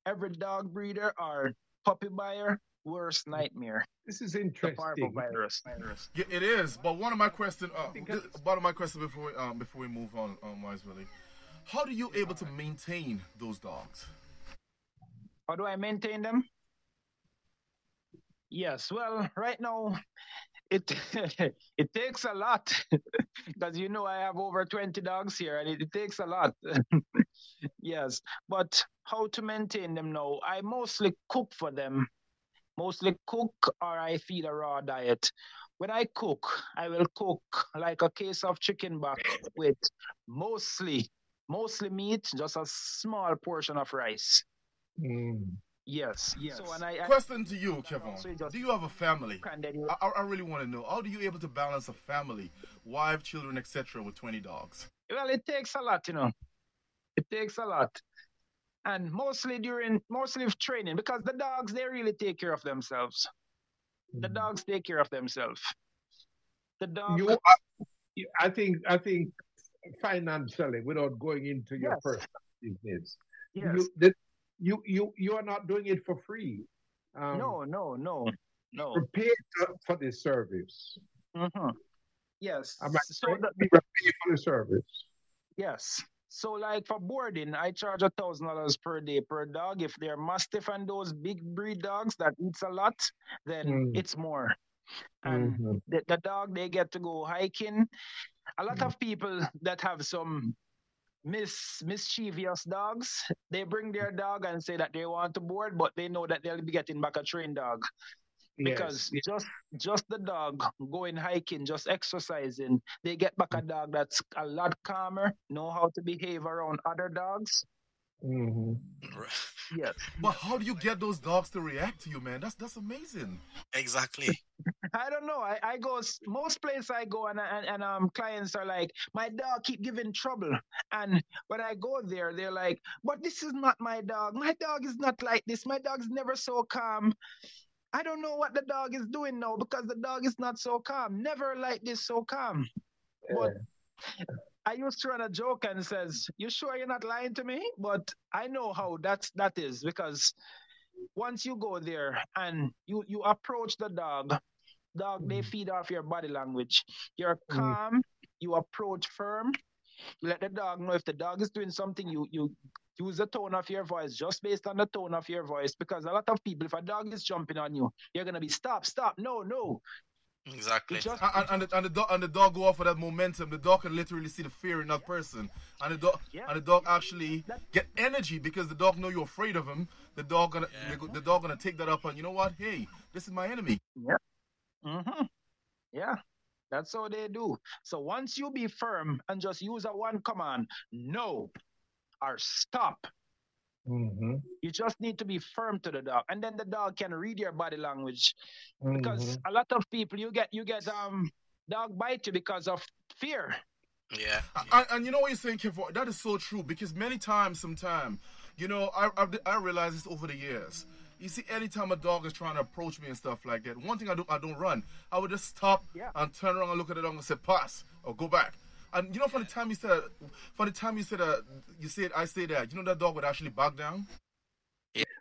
every dog breeder or puppy buyer worst nightmare. This is The interesting. parvovirus. virus. Yeah, it is. But one of my questions, uh, think one of my questions before we, um, before we move on, um, Wise Willie, how do you able to maintain those dogs? How do I maintain them? Yes, well, (laughs) right now it (laughs) it takes a lot (laughs) because you know I have over 20 dogs here and it, it takes a lot. yes, but how to maintain them now? I mostly cook for them. Mostly cook or I feed a raw diet. When I cook, I will cook like a case of chicken back with mostly mostly meat, just a small portion of rice. Mm. Yes. Yes. So and I, I Question to you, Kevin. So just- Do you have a family? you, I, I- I really want to know. How do you able to balance a family, wife, children, etc., with 20 dogs? well, it takes a lot, you know. It takes a lot, and mostly during mostly training because the dogs they really take care of themselves. The dogs take care of themselves. The dog. You, are- I think, I think financially, without going into your Yes. personal business, yes. you, that you, you, you are not doing it for free. Um, no, no, no, no. paid for this service. hmm Yes. Am I so the, paid for the service. Yes. So like for boarding, I charge a thousand dollars per day per dog. If they're mastiff and those big breed dogs that eats a lot, then Mm. it's more. And Mhm. the, the dog they get to go hiking. A lot of people that have some mis mischievous dogs, they bring their dog and say that they want to board, but they know that they'll be getting back a trained dog because Yes. just just the dog going hiking, just exercising, they get back a dog that's a lot calmer, know how to behave around other dogs. Mhm. (laughs) Yes. But how do you get those dogs to react to you, man? That's that's amazing. Exactly. (laughs) I don't know. I, I go most places I go and, and and um clients are like, my dog keep giving trouble. And when I go there, they're like, but this is not my dog. My dog is not like this. My dog's never so calm. I don't know what the dog is doing now because the dog is not so calm. Never like this so calm. But I used to run a joke and says, "You sure you're not lying to me?" But I know how that's that is because once you go there and you you approach the dog, dog they Mm. feed off your body language. You're Mm. calm. You approach firm. You let the dog know if the dog is doing something. You you use the tone of your voice just based on the tone of your voice because a lot of people, if a dog is jumping on you, you're gonna be stop, stop, no, no. Exactly. Just And, and, and, the, and, the dog, and the dog go off for that momentum. The dog can literally see the fear in that person, and the dog Yeah. and the dog actually get energy because the dog know you're afraid of him. The dog gonna Yeah. the, the dog gonna take that up, and you know what? Hey, this is my enemy. Yeah. Mm-hmm. Yeah, that's how they do. So once you be firm and just use a one command, no, or stop. Mhm. You just need to be firm to the dog, and then the dog can read your body language. Mm-hmm. Because a lot of people, you get you get um dog bite you because of fear. Yeah. And, and you know what you're saying, Kev? That is so true because many times, sometime, you know, I I, I realize this over the years. You see, anytime a dog is trying to approach me and stuff like that, one thing I do, I don't run. I would just stop Yeah. and turn around and look at the dog and say, pass or go back. And you know, from the time you said, from the time you said, uh, you said, I say that, you know, that dog would actually back down.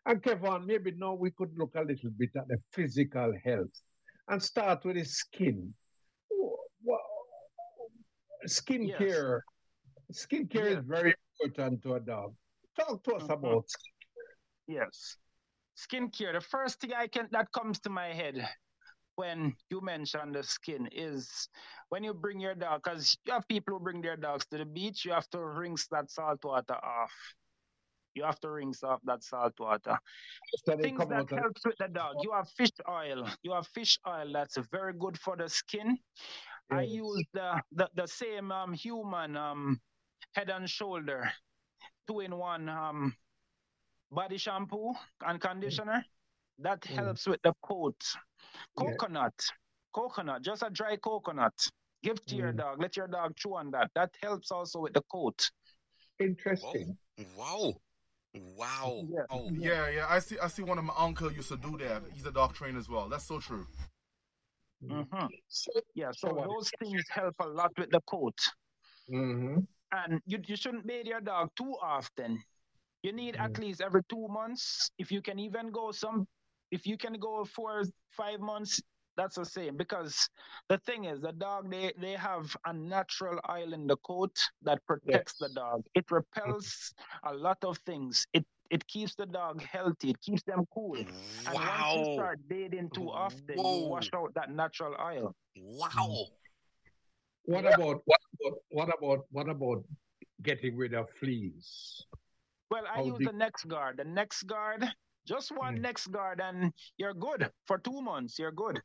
And Kevin, maybe now we could look a little bit at the physical health and start with the skin. Wha- Skin Yes. care. Skin care Yes. is very important to a dog. Talk to us Mhm. about Yes. Skincare. The first thing I can that comes to my head when you mention the skin is when you bring your dog, because you have people who bring their dogs to the beach, you have to rinse that salt water off. You have to rinse off that salt water. they Things that helps with the dog. You have fish oil. You have fish oil that's very good for the skin. I use the, the, the same um human um head and shoulder two in one um body shampoo and conditioner. That Mm. helps with the coat. Yeah. Coconut. Coconut, just a dry coconut. Give to your Mm. dog. Let your dog chew on that. That helps also with the coat. Interesting. Wow. Wow. Yeah. Oh. Yeah, yeah. I see. I see. One of my uncle used to do that. He's a dog trainer as well. That's so true. hmm Yeah, so So those things help a lot with the coat. mhm. and you, you shouldn't bathe your dog too often. You need at Mm. least every two months. If you can even go, some if you can go four, five months, that's the same. Because the thing is, the dog they they have a natural oil in the coat that protects Yes. the dog. It repels a lot of things. It it keeps the dog healthy. It keeps them cool. Mm. And once you start bathing too mm. often, Whoa. you wash out that natural oil. Wow. Mm. What Yeah. about what about what about what about getting rid of fleas? Well, I How use deep- the NexGard. The NexGard, just one Mm. NexGard, and you're good for two months. You're good.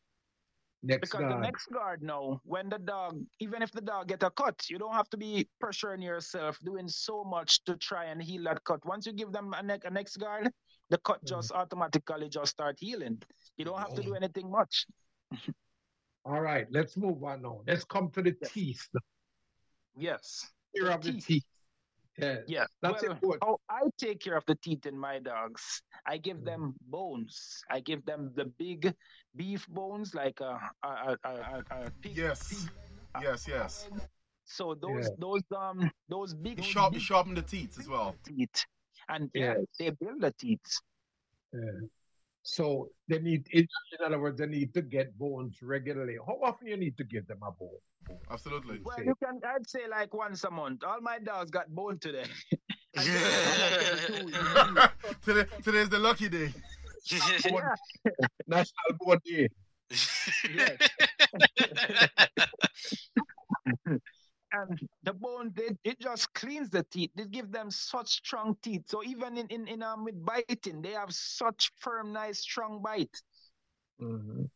Next Because the NexGard now, when the dog, even if the dog get a cut, you don't have to be pressuring yourself, doing so much to try and heal that cut. Once you give them a, ne- a NexGard, the cut Mm. just automatically just start healing. You don't have to do anything much. All right, let's move on now. Let's come to the Yes. teeth. Yes. Here The of the teeth. Yeah. Yeah. That's well, important. how I take care of the teeth in my dogs. I give Mm. them bones. I give them the big beef bones, like a a a, a, a, pig. Yes. pig- Yes, yes. So those Yeah. those um those big You sharp, big sharpen the teeth as well. teeth, and yeah, they build the teeth. Yeah. So they need, in in other words, they need to get bones regularly. How often you need to give them a bone? Absolutely. Well, you can I'd say like once a month. All my dogs got bone today. And (laughs) Yeah. (laughs) Today, today's the lucky day. yeah, National Bone Day. (laughs) yes. And the bone they, it just cleans the teeth they give them such strong teeth so even in, in, in um with biting they have such firm nice strong bite Mhm.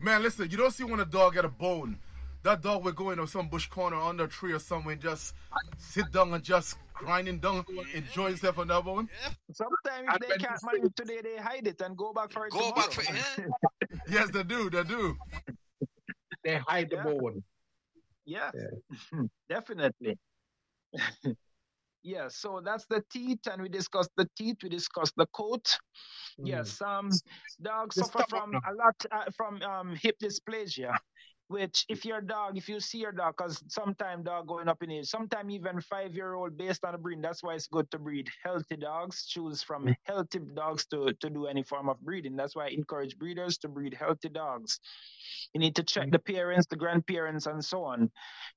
Man, listen, you don't see when a dog get a bone. That dog will go into some bush corner under a tree or somewhere and just sit down and just grinding down, enjoy himself on that bone. sometimes if they when can't you manage it today they hide it and go back for it Go back for tomorrow. yeah. (laughs) Yes, they do, they do. They hide the Yeah. (laughs) definitely. (laughs) yeah, so that's the teeth, and we discussed the teeth, we discussed the coat. Yes, um, dogs The suffer from now. a lot uh, from um, hip dysplasia, which if your dog, if you see your dog, because sometimes dog going up in age, sometimes even five year old based on the breed. That's why it's good to breed healthy dogs. Choose from Mm. healthy dogs to to do any form of breeding. That's why I encourage breeders to breed healthy dogs. You need to check Mm. the parents, the grandparents, and so on.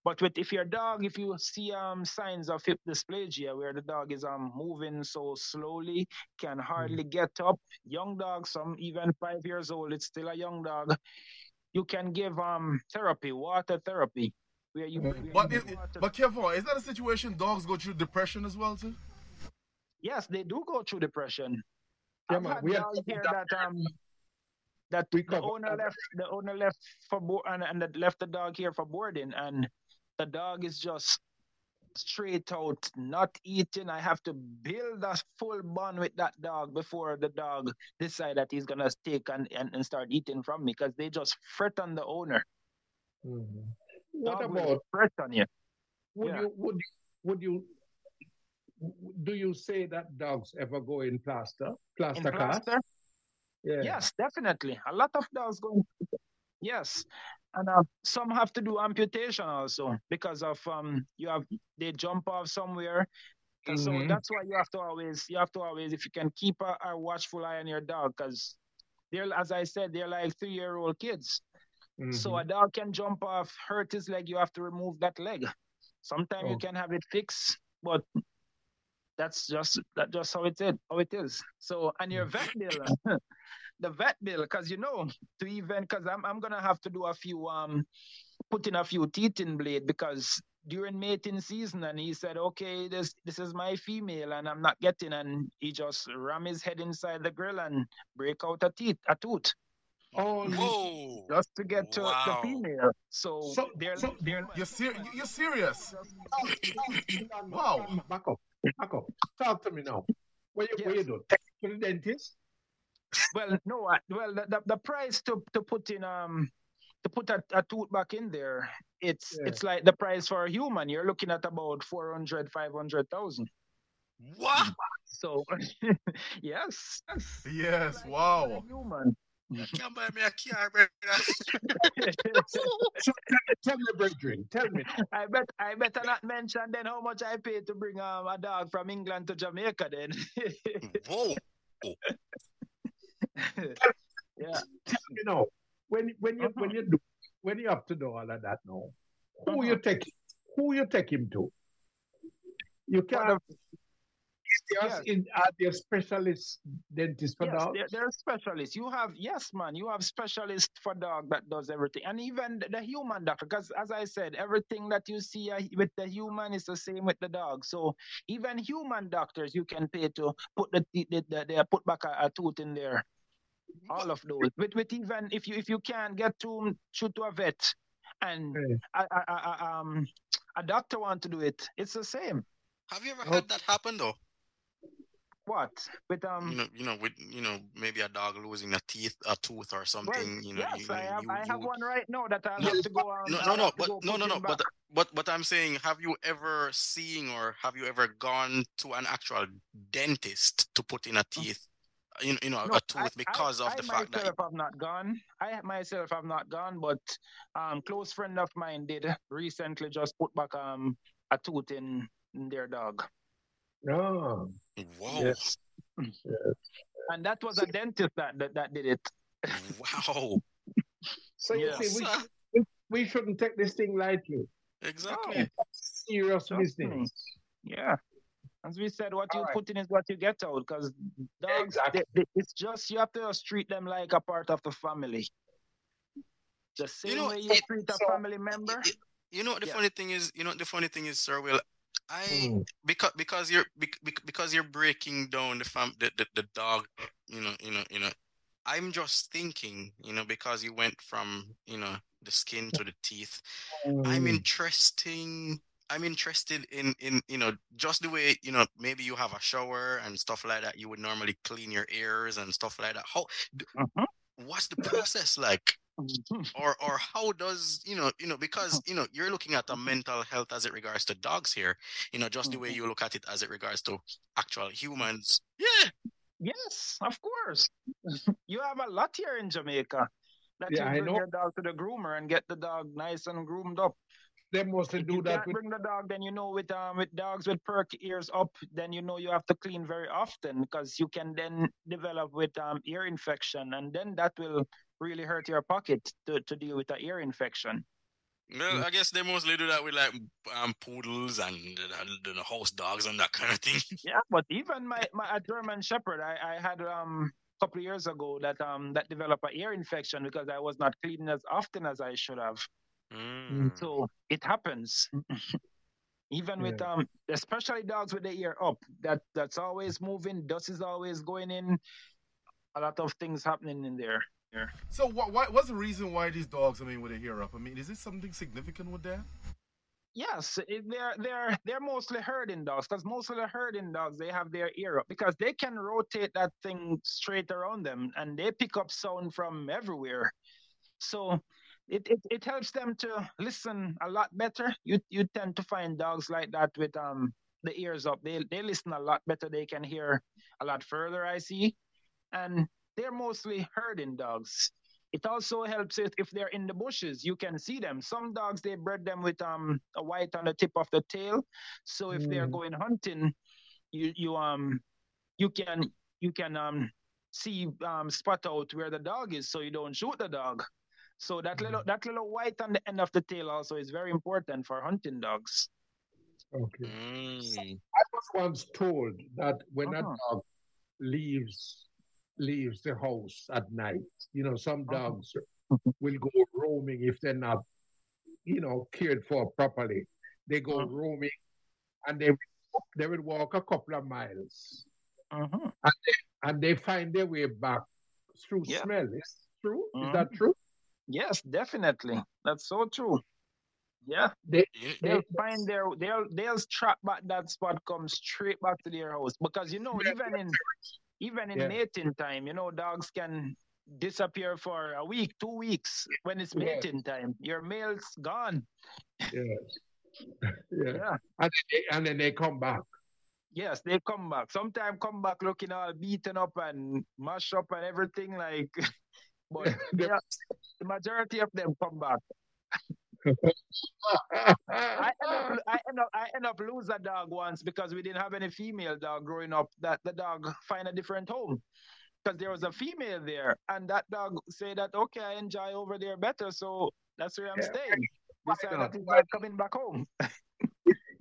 But with if your dog, if you see um signs of hip dysplasia where the dog is um moving so slowly, can hardly get up, young dog, some even five years old, it's still a young dog. You can give um therapy, water therapy, where you. Where But, you it, water- but Kevin, is that a situation dogs go through depression as well too? yes, they do go through depression. Yeah, I've man, had we had dogs here dogs that um that We the owner that. left the owner left for board and, and left the dog here for boarding and the dog is just straight out not eating. I have to build a full bond with that dog before the dog decide that he's gonna take and, and, and start eating from me because they just fret on the owner. Mhm. What Dog about fret on you? would Yeah. you would you would you do you say that dogs ever go in plaster plaster In cast? plaster? Yeah. Yes, definitely. A lot of dogs go. Yes, and uh, some have to do amputation also because of um you have they jump off somewhere. And So that's why you have to always you have to always if you can keep a, a watchful eye on your dog because they're as I said they're like three year old kids. So Mhm. a dog can jump off, hurt his leg. You have to remove that leg. Sometimes you Oh. can have it fixed, but that's just that just how it is. How it is. So and your vet bill, (laughs) the vet bill, because you know to even because I'm I'm gonna have to do a few um put in a few teeth in blade because during mating season and he said okay this this is my female and I'm not getting and he just ram his head inside the grill and break out a teeth a tooth Oh, Whoa. just to get to Wow. the female. So, So- they're so- they're You're, ser- you're serious? Wow. Wow. Back up. Back up. Talk to me now. What you, what you Yes. do? Take to the dentist? Well no I- well the, the, the price to to put in um to put a, a tooth back in there it's Yeah. it's like the price for a human you're looking at about 400 500,000 What? so (laughs) yes yes Yes, for wow. human You can't buy me a car, brother. (laughs) So tell, tell me, brethren. Tell me. I bet I better not mention then how much I paid to bring um, a dog from England to Jamaica then (laughs) Whoa. (laughs) Yeah. You know, when when you when you do when you have to do all of that now, who you Mhm. take who you take him to? You can't. The- Yes. In, are there specialist dentists for yes, dogs? there, there are specialists. You have yes, man. You have specialists for dog that does everything, and even the, the human doctor. Because as I said, everything that you see uh, with the human is the same with the dog. So even human doctors, you can pay to put the the, the, the, the put back a, a tooth in there. All of those. With with even if you if you can't get to shoot to a vet, and Okay. a, a, a, a, um a doctor want to do it, it's the same. Have you ever Oh. had that happen though? What with um. You know, you know, with you know, maybe a dog losing a teeth, a tooth, or something. Well, you know, yes, you, I you, have. you, I have one right now that I'll No, have to go. Um, No, I'll no, no, but no, no, no. him But back. but but I'm saying, have you ever seen or have you ever gone to an actual dentist to put in a teeth, you know, you know, No, a tooth I- because I, of I the fact that myself have not gone. I myself have not gone, but um, close friend of mine did recently just put back um a tooth in, in their dog. No. Whoa, Yes. And that was a dentist that that, that did it. wow, (laughs) So you see, we, we, we shouldn't take this thing lightly. exactly. Oh. Serious Trust business. Yeah. As we said, what you Alright. put in is what you get out. Because dogs, Exactly. they- they- it's just you have to just treat them like a part of the family. The same know, way you it- treat a so- family member. Y- y- You know what the Yeah. funny thing is, you know what the funny thing is, Sir Will, I Mm. because because you're bec- bec- because you're breaking down the fam the, the, the dog, you know, you know, you know. I'm just thinking, you know, because you went from, you know, the skin to the teeth. I'm Mm. interesting. I'm interested in in you know just the way you know maybe you have a shower and stuff like that. You would normally clean your ears and stuff like that. How? Mhm. What's the process like? Or or how does you know you know because you know you're looking at the mental health as it regards to dogs here you know just the way Mhm. you look at it as it regards to actual humans yeah Yes, of course. (laughs) you have a lot here in Jamaica. That Yeah, you bring know. your dog to the groomer and get the dog nice and groomed up. They mostly If do you that can't with bring the dog, then you know with um with dogs with perk ears up, then you know you have to clean very often because you can then develop with um ear infection, and then that will really hurt your pocket to, to deal with the ear infection. well i guess they mostly do that with like um poodles and uh, the house dogs and that kind of thing (laughs) Yeah, but even my, my a German Shepherd, I, I had um a couple of years ago that um that developed an ear infection because I was not cleaning as often as I should have. Mm. So it happens. (laughs) Even with um especially dogs with the ear up, that that's always moving, dust is always going in, a lot of things happening in there. So what, what what's the reason why these dogs? I mean, with their hair up? I mean, is it something significant with that? Yes, they're they're they're mostly herding dogs because most of the herding dogs they have their ear up because they can rotate that thing straight around them and they pick up sound from everywhere. So it, it, it helps them to listen a lot better. You you tend to find dogs like that with um the ears up. They they listen a lot better. They can hear a lot further. I see, and they're mostly herding dogs. It also helps if, if they're in the bushes, you can see them. Some dogs they bred them with um a white on the tip of the tail, so if they're Mm. going hunting, you you um you can you can um see um spot out where the dog is, so you don't shoot the dog. So that little that little white on the end of the tail also is very important for hunting dogs. okay. Mm. I was once told that when a Uh-huh. dog leaves leaves the house at night, you know, some Uh-huh. dogs will go roaming if they're not, you know, cared for properly. They go Uh-huh. roaming and they they will walk a couple of miles Mhm. and they find their way back through Yeah. smell. Is true? Is Mhm. that true? Yes, definitely. That's so true. Yeah. You- they'll find their they'll they'll trap back that spot come straight back to their house because you know even in even in Yeah. mating time you know dogs can disappear for a week two weeks when it's mating time your male's gone Yes. (laughs) yeah. yeah And, they, and then they come back. yes they come back sometimes come back looking all beaten up and mashed up and everything like (laughs) but (laughs) yeah, the majority of them come back I end, up, I end up I end up lose a dog once because we didn't have any female dog growing up. That the dog find a different home. because there was a female there, and that dog say that okay, I enjoy over there better, so that's where I'm Yeah. staying. Decided that he's not coming back home.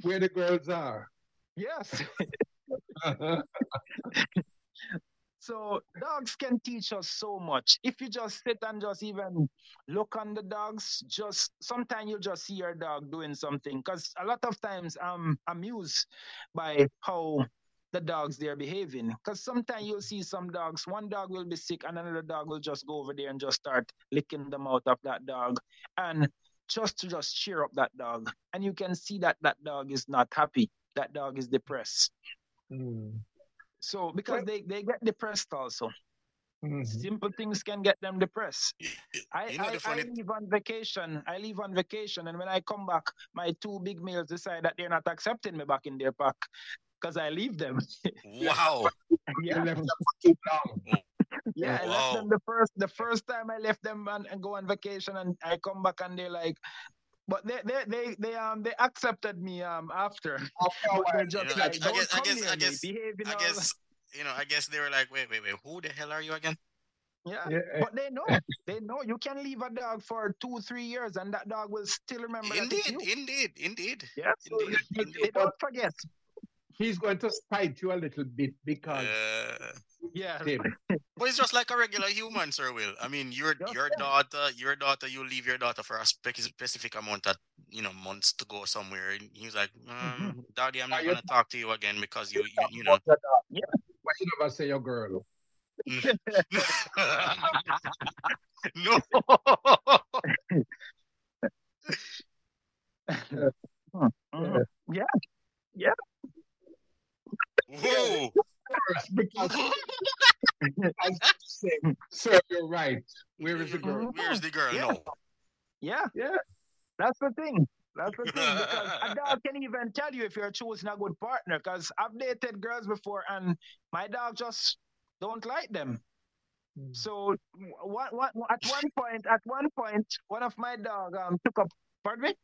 Where the girls are. Yes. (laughs) So dogs can teach us so much. If you just sit and just even look on the dogs, just sometimes you'll just see your dog doing something. Because a lot of times I'm amused by how the dogs they're behaving. Because sometimes you'll see some dogs, one dog will be sick and another dog will just go over there and just start licking the mouth of that dog. And just to just cheer up that dog. And you can see that that dog is not happy. That dog is depressed. Mm. So because they, they get depressed also. Mhm. Simple things can get them depressed. I, you know I, the funny I leave on vacation. I leave on vacation, and when I come back, my two big males decide that they're not accepting me back in their pack because I leave them. (laughs) wow. Yeah, (laughs) (laughs) left them for too long. yeah. I Wow. left them the first the first time I left them and, and go on vacation, and I come back and they're like, but they they they, they um they accepted me um after. After (laughs) a But they're while, just know, I- like, I guess- I guess- I guess- I guess you know. I guess they were like, wait, wait, wait. Who the hell are you again? Yeah. Yeah, eh, But they know, they know you can leave a dog for two, three years, and that dog will still remember that Indeed, you. indeed, indeed. Yeah, so Indeed, they- indeed. they don't forget. he's going to spite you a little bit because Uh, Yeah, him. but it's just like a regular human, Sir Will. I mean, your Just your that. daughter, your daughter, you leave your daughter for a specific amount of you know months to go somewhere, and he was like, um, "Daddy, I'm not you- gonna talk to you again because you you, you know." (laughs) Why you never say your girl? (laughs) no. (laughs) Yeah. Yeah. Whoa. First, because as you say, sir, you're right. Where is the girl? Where's the girl? Yeah. No. yeah, Yeah. That's the thing. That's the thing because a (laughs) dog can even tell you if you're choosing a good partner. Because I've dated girls before, and my dog just don't like them. So one, one, at one point, at one point, one of my dog um took up. Pardon me.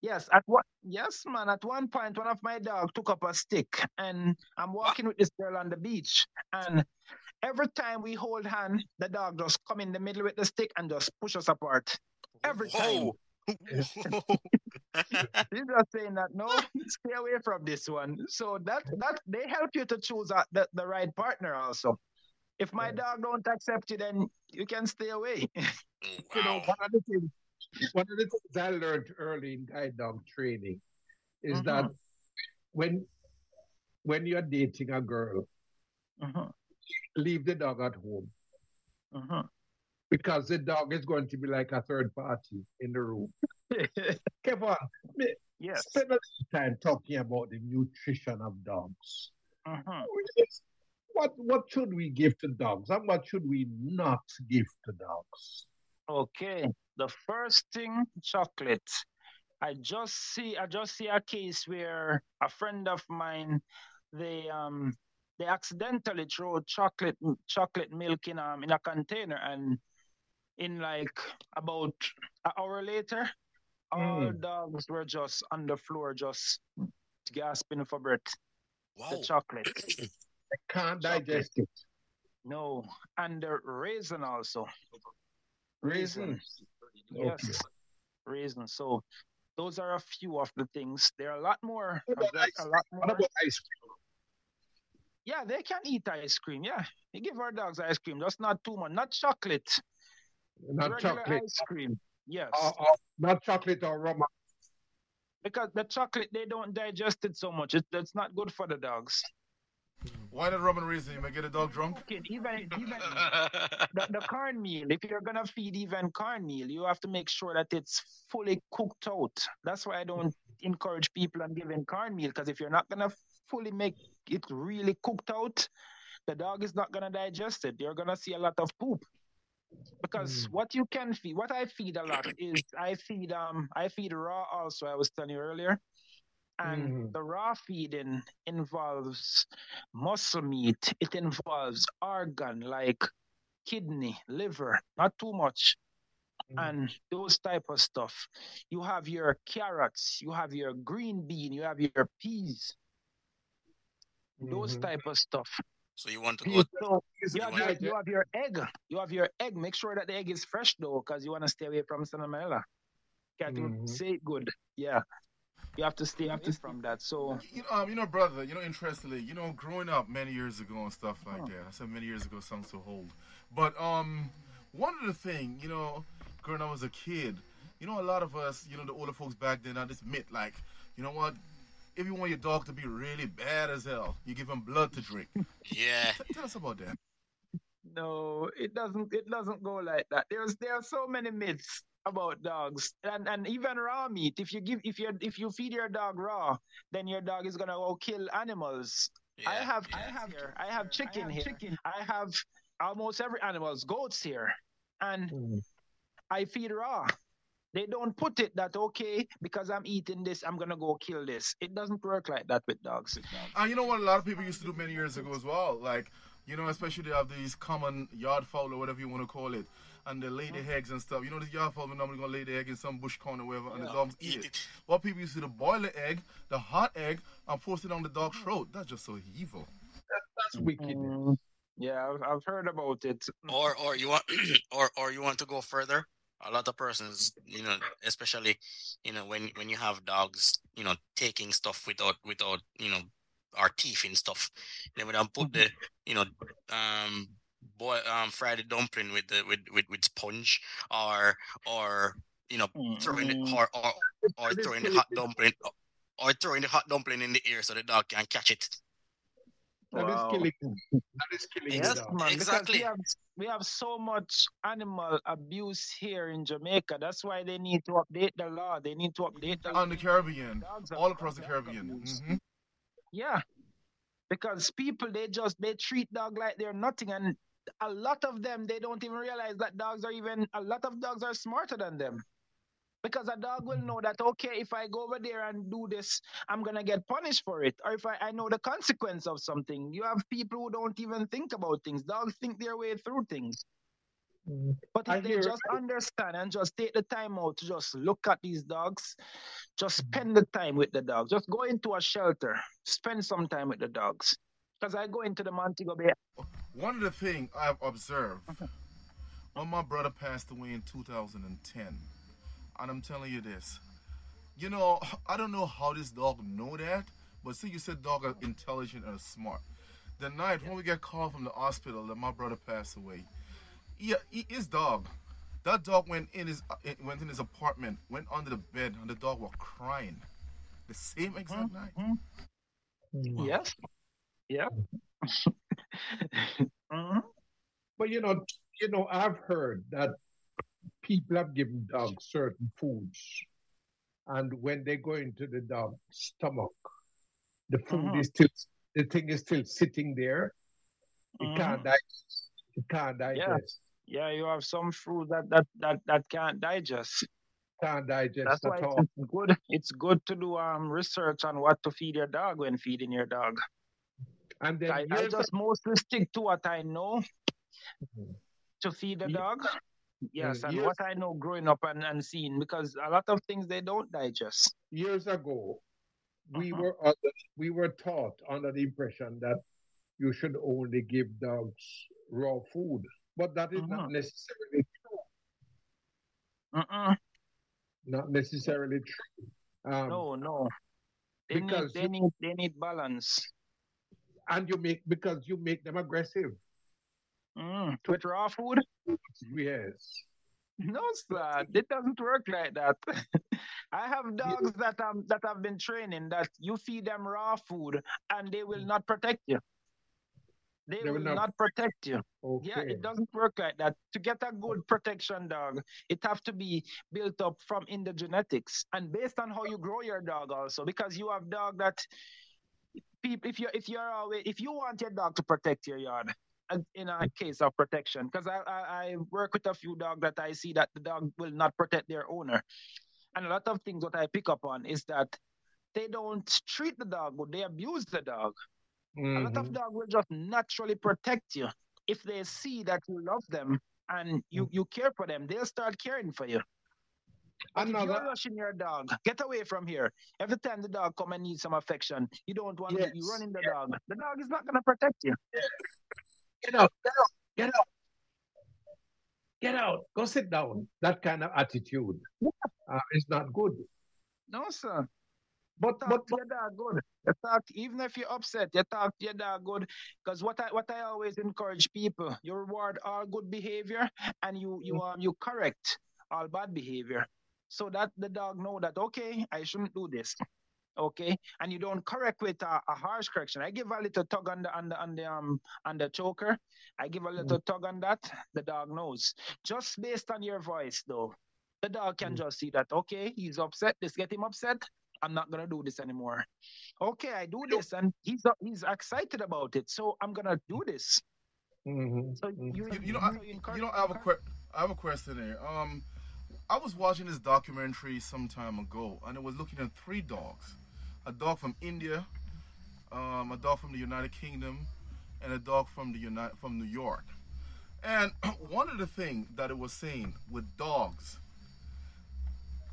Yes, at what? Yes, man. At one point, one of my dog took up a stick, and I'm walking with this girl on the beach, and every time we hold hand, the dog just come in the middle with the stick and just push us apart. Every time. Whoa. (laughs) He's just saying that no, stay away from this one. So that that they help you to choose a, the, the right partner also. If my dog don't accept you, then you can stay away. (laughs) You know, wow. One of the things, one of the things I learned early in guide dog training is that when when you're dating a girl, Mhm, leave the dog at home mhm. because the dog is going to be like a third party in the room. (laughs) Kevin, yes. spend a little time talking about the nutrition of dogs. mhm. What what should we give to dogs and what should we not give to dogs? Okay. The first thing, chocolate. I just see I just see a case where a friend of mine they um they accidentally throw chocolate chocolate milk in um in a container and in like about an hour later all dogs were just on the floor just gasping for breath Wow. the chocolate They (clears throat) can't Chocolate. digest it. no and the raisin also Raisins. yes raisin so those are a few of the things there are a lot more What about lot- ice lot What about ice cream? Yeah, they can eat ice cream. Yeah, you give our dogs ice cream, just not too much. Not chocolate. Not regular chocolate. ice cream. Yes, Or, or not chocolate or rum. because the chocolate they don't digest it so much. It, it's not good for the dogs. Why not rum and raisin? You might get a dog drunk. Okay, even even the, the cornmeal. If you're gonna feed even cornmeal, you have to make sure that it's fully cooked out. That's why I don't encourage people on giving cornmeal because if you're not gonna fully make it really cooked out, the dog is not gonna digest it. You're gonna see a lot of poop. Because what you can feed, what I feed a lot is I feed um I feed raw also. I was telling you earlier. And Mhm. the raw feeding involves muscle meat. It involves organ like kidney, liver, not too much, Mm. and those type of stuff. You have your carrots, you have your green bean, you have your peas, those Mhm. type of stuff. So you want to go? So Easily you have, your, you have your egg. You have your egg. Make sure that the egg is fresh though, because you want to stay away from salmonella. Can't even Mhm. say it good. Yeah. You have to stay away from that. So You know, um, you know, brother. You know, interestingly, you know, growing up many years ago and stuff like Huh. that. I said many years ago sounds so old, but um, one of the thing, you know, growing up as a kid, you know, a lot of us, you know, the older folks back then, I just myth, like, you know what? If you want your dog to be really bad as hell, you give him blood to drink. Yeah. T- tell us about that. No, it doesn't it doesn't go like that. There's there are so many myths about dogs. And and even raw meat. If you give if you if you feed your dog raw, then your dog is gonna go kill animals. I have yeah. I have here. I have chicken here. Chicken. I have almost every animal's goats here. And Mm. I feed raw. They don't put it that okay because I'm eating this, I'm gonna go kill this. It doesn't work like that with dogs. Uh, you know what a lot of people used to do many years ago as well. Like, you know, especially they have these common yard fowl or whatever you want to call it. And they lay the eggs and stuff. You know, the yard fowl are normally going to lay the egg in some bush corner or wherever, and the dogs eat, eat it. it. What people used to do, boil the egg, the hot egg, and force it on the dog's throat. That's just so evil. That's wicked. Mm, yeah, I've, I've heard about it. or or you want (clears throat) or or you want to go further a lot of persons you know especially you know when when you have dogs you know taking stuff without without you know our teeth and stuff And then we don't put the you know um boy um fried dumpling with the with with, with sponge or or you know throwing the, Mm. or or, or throwing the hot dumpling or throwing the hot dumpling in the air so the dog can catch it That is Wow. killing. That is killing Yes, the Yes, dog. man. Exactly. We have, we have so much animal abuse here in Jamaica. That's why they need to update the law. They need to update the On the Caribbean, all across the dogs are Caribbean. abused. Yeah. Because people they just they treat dog like they're nothing and a lot of them they don't even realize that dogs are even a lot of dogs are smarter than them. Because a dog will mm-hmm. know that okay, if I go over there and do this, I'm gonna get punished for it. Or if I, I know the consequence of something. You have people who don't even think about things. Dogs think their way through things. But if they just understand and just take the time out to just look at these dogs, just mm-hmm. spend the time with the dogs. Just go into a shelter, spend some time with the dogs. Because I go into the Montego Bay. One of the things I've observed when my brother passed away in 2010, and I'm telling you this, you know, I don't know how this dog know that, but see, you said dog are intelligent and smart. The night when we get called from the hospital that my brother passed away, yeah, he, his dog, that dog went in his uh, went in his apartment, went under the bed, and the dog was crying. The same exact night. Mm. Yes. Yeah. (laughs) Mhm. But you know, you know, I've heard that people have given dogs certain foods, and when they go into the dog's stomach, the food is still the thing is still sitting there. It can't digest. It can't digest. Yeah, you have some fruit that, that, that, that can't digest. Can't digest That's at all. it's good. It's good to do um research on what to feed your dog when feeding your dog. And then I, I just mostly stick to what I know Mhm. to feed the dog. Yes, and years- what I know growing up and, and seeing because a lot of things they don't digest. years ago, we Uh-huh. were under, we were taught under the impression that you should only give dogs raw food, but that is Uh-huh. not necessarily true. Mm-mm. Not necessarily true. Um, No, no. They need, because they you- need they need balance. and you make because you make them aggressive. Mm. With raw food? Yes. No, sir. It doesn't work like that. (laughs) I have dogs that um that have been training that you feed them raw food and they will not protect you. They, They will not, not protect you. Okay. Yeah, it doesn't work like that. To get a good protection dog, it have to be built up from in the genetics and based on how you grow your dog also. Because you have dog that people if you if you're always if you want your dog to protect your yard in a case of protection because I, I I work with a few dogs that I see that the dog will not protect their owner and a lot of things what I pick up on is that they don't treat the dog good they abuse the dog a lot of Mhm. dogs will just naturally protect you if they see that you love them and you, you care for them. They'll start caring for you. But if Another- you're rushing your dog, get away from here. Every time the dog come and need some affection, you don't want to, you Yes. running the dog. The dog is not gonna protect you. Get out, get out, get out. Get out. Go sit down. That kind of attitude uh, is not good. No, sir. But Talk but, to your dog good. You talk, even if you're upset, you talk to your dog good. Because what I what I always encourage people, you reward all good behavior and you you um you correct all bad behavior. So that the dog know that okay, I shouldn't do this. Okay, and you don't correct with a, a harsh correction. I give a little tug on the on the on the um on the choker. I give a little tug on that. The dog knows. Just based on your voice, though, the dog can Mm. just see that okay, he's upset. This get him upset. I'm not gonna do this anymore. Okay, I do this, and he's he's excited about it. So I'm gonna do this. Mhm, So mhm. you You, you know, I, so encourage- you know, I have a que- I have a question here. Um, I was watching this documentary some time ago, and it was looking at three dogs: a dog from India, um, a dog from the United Kingdom, and a dog from the United from New York. And (clears throat) one of the things that it was saying with dogs,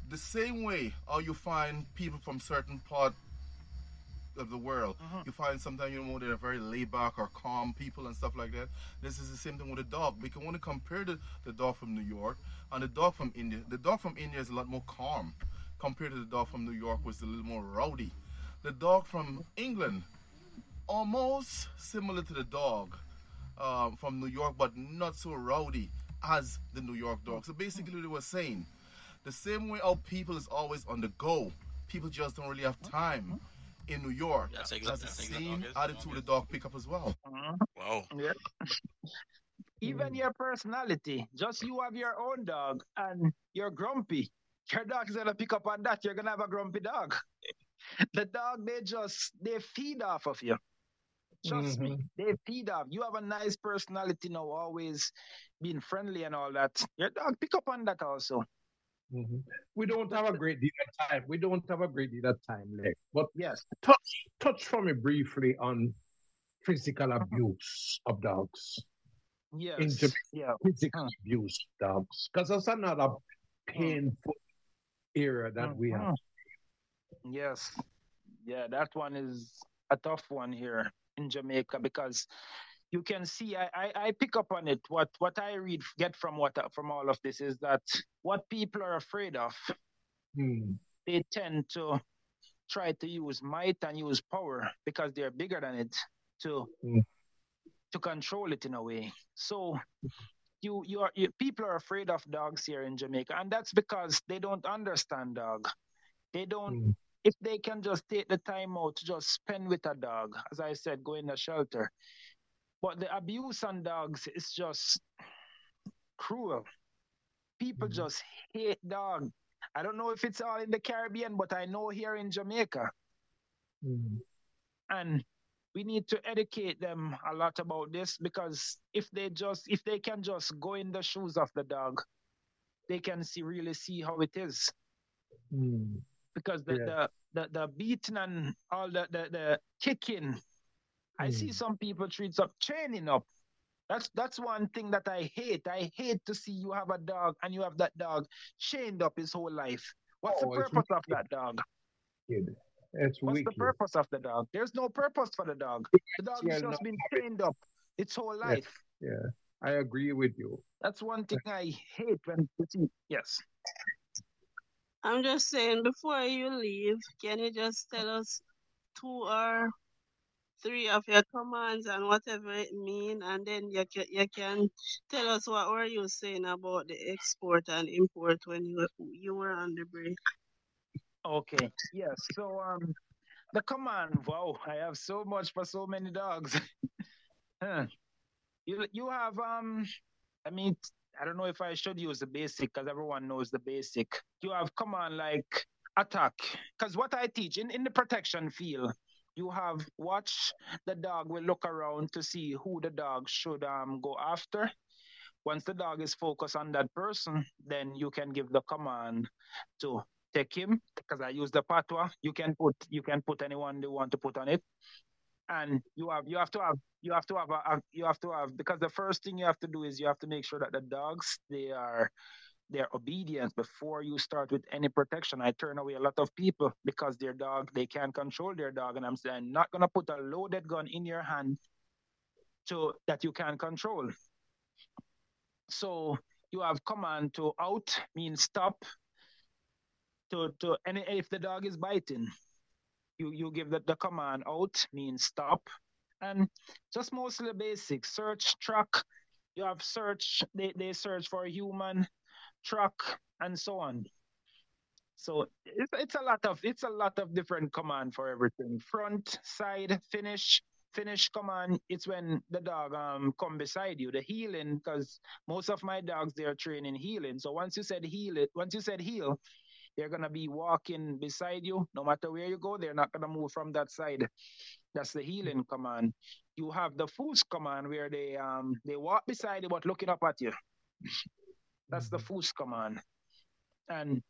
the same way how you find people from certain part of the world, you find sometimes you know they're very laid back or calm people and stuff like that. This is the same thing with a dog. Because when you compare the, the dog from New York and the dog from India, the dog from India is a lot more calm compared to the dog from New York, which is a little more rowdy. The dog from England, almost similar to the dog um, from New York, but not so rowdy as the New York dog. So basically, they were saying the same way our people is always on the go. People just don't really have time in New York. That's That's, the that's same dog is. attitude the dog pick up as well. Mhm. Wow. Yeah. (laughs) Even your personality, just you have your own dog and you're grumpy. Your dog is gonna pick up on that. You're gonna have a grumpy dog. (laughs) the dog, they just they feed off of you. Trust me, they feed off. You have a nice personality now, always being friendly and all that. Your dog pick up on that also. Mhm. We don't have a great deal of time. We don't have a great deal of time left. But Yes. touch touch for me briefly on physical abuse of dogs. Yes. Jamaica. yeah. Physical Mm. abuse of dogs. Because that's another painful era that we have. Mhm. Yes. Yeah, that one is a tough one here in Jamaica because you can see I, I, I pick up on it. What what I read get from what from all of this is that what people are afraid of, Hmm. they tend to try to use might and use power because they're bigger than it to Mm. to control it in a way. So you you are you, people are afraid of dogs here in Jamaica, and that's because they don't understand dog. They don't Hmm. if they can just take the time out to just spend with a dog, as I said, go in a shelter. But the abuse on dogs is just cruel. People Mhm. just hate dogs. I don't know if it's all in the Caribbean, but I know here in Jamaica. Hmm. And we need to educate them a lot about this because if they just if they can just go in the shoes of the dog, they can see really see how it is. Hmm. because the, Yeah. the, the, the beating and all the, the, the kicking, I see Mm. some people treat up training up. That's that's one thing that I hate. I hate to see you have a dog and you have that dog chained up his whole life. What's Oh, the purpose of that dog? Kid. It's What's wicked. the purpose of the dog? There's no purpose for the dog. The dog Yeah, has just been chained up its whole life. Yeah, I agree with you. That's one thing I hate when you see. Yes. I'm just saying, before you leave, can you just tell us two or three of your commands and whatever it mean, and then you can you can tell us what were you saying about the export and import when you you were on the break. Okay. Yes. So um the command, wow, I have so much for so many dogs. (laughs) You you have um I mean I don't know if I should use the basic because everyone knows the basic. You have command like attack. Because what I teach in, in the protection field, you have watch the dog will look around to see who the dog should um go after. Once the dog is focused on that person, then you can give the command to take him because I use the patwa. You can put you can put anyone you want to put on it, and you have you have to have you have to have a, you have to have because the first thing you have to do is you have to make sure that the dogs they are their obedience before you start with any protection. I turn away a lot of people because their dog, they can't control their dog. And I'm saying, not going to put a loaded gun in your hand to that you can control. So you have command to out means stop. To to and if the dog is biting, you you give the, the command out means stop. And just mostly basic search, track. You have search, they, they search for a human, track, and so on. So it's, it's a lot of it's a lot of different command for everything. Front, side, finish, finish command. It's when the dog um come beside you. The heeling, because most of my dogs they are training heeling. So once you said heel it, once you said heel, they're gonna be walking beside you. No matter where you go, they're not gonna move from that side. That's the heeling command. You have the foos command where they um they walk beside you but looking up at you. That's the foos command. And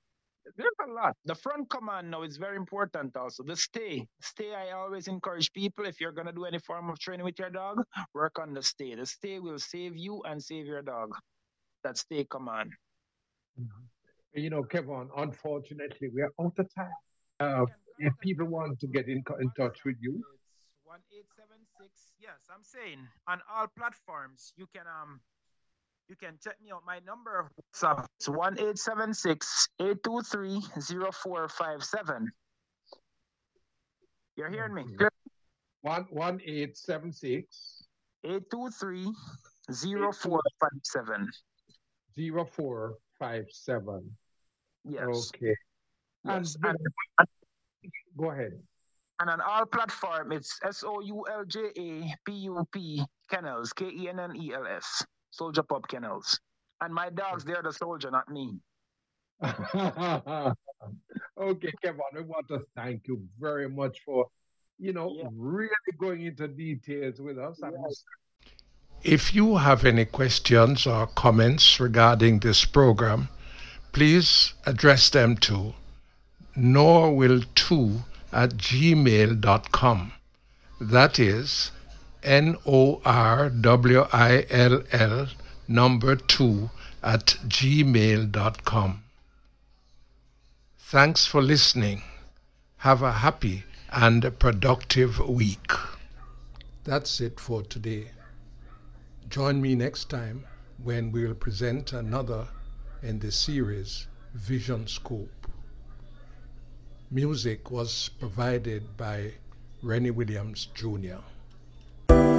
there's a lot. The front command now is very important also. The stay. Stay, I always encourage people if you're going to do any form of training with your dog, work on the stay. The stay will save you and save your dog. That stay command. You know, Kevin, unfortunately, we are out of time. Uh, if people want to get in, in touch with you, It's 1876. Yes, I'm saying on all platforms, you can um you can check me out. My number of WhatsApp is 1876 823 0457. You're hearing me? Mm-hmm. Okay. one one eight seven six 823 0457. zero four five seven. Yes. Okay. yes. And- And, Go ahead. and on all platform, it's S O U L J A P U P Kennels, K E N N E L S, Soulja Pup Kennels. And my dogs, they're the soldier, not me. (laughs) okay, Kevin, I want to thank you very much for, you know, Yeah. really going into details with us. And If you have any questions or comments regarding this program, please address them to norwill2 at gmail.com. That is N O R W I L L number 2 at gmail.com. Thanks for listening. Have a happy and productive week. That's it for today. Join me next time when we'll present another in the series Vision Scope. Music was provided by Rennie Williams Jr. Bye.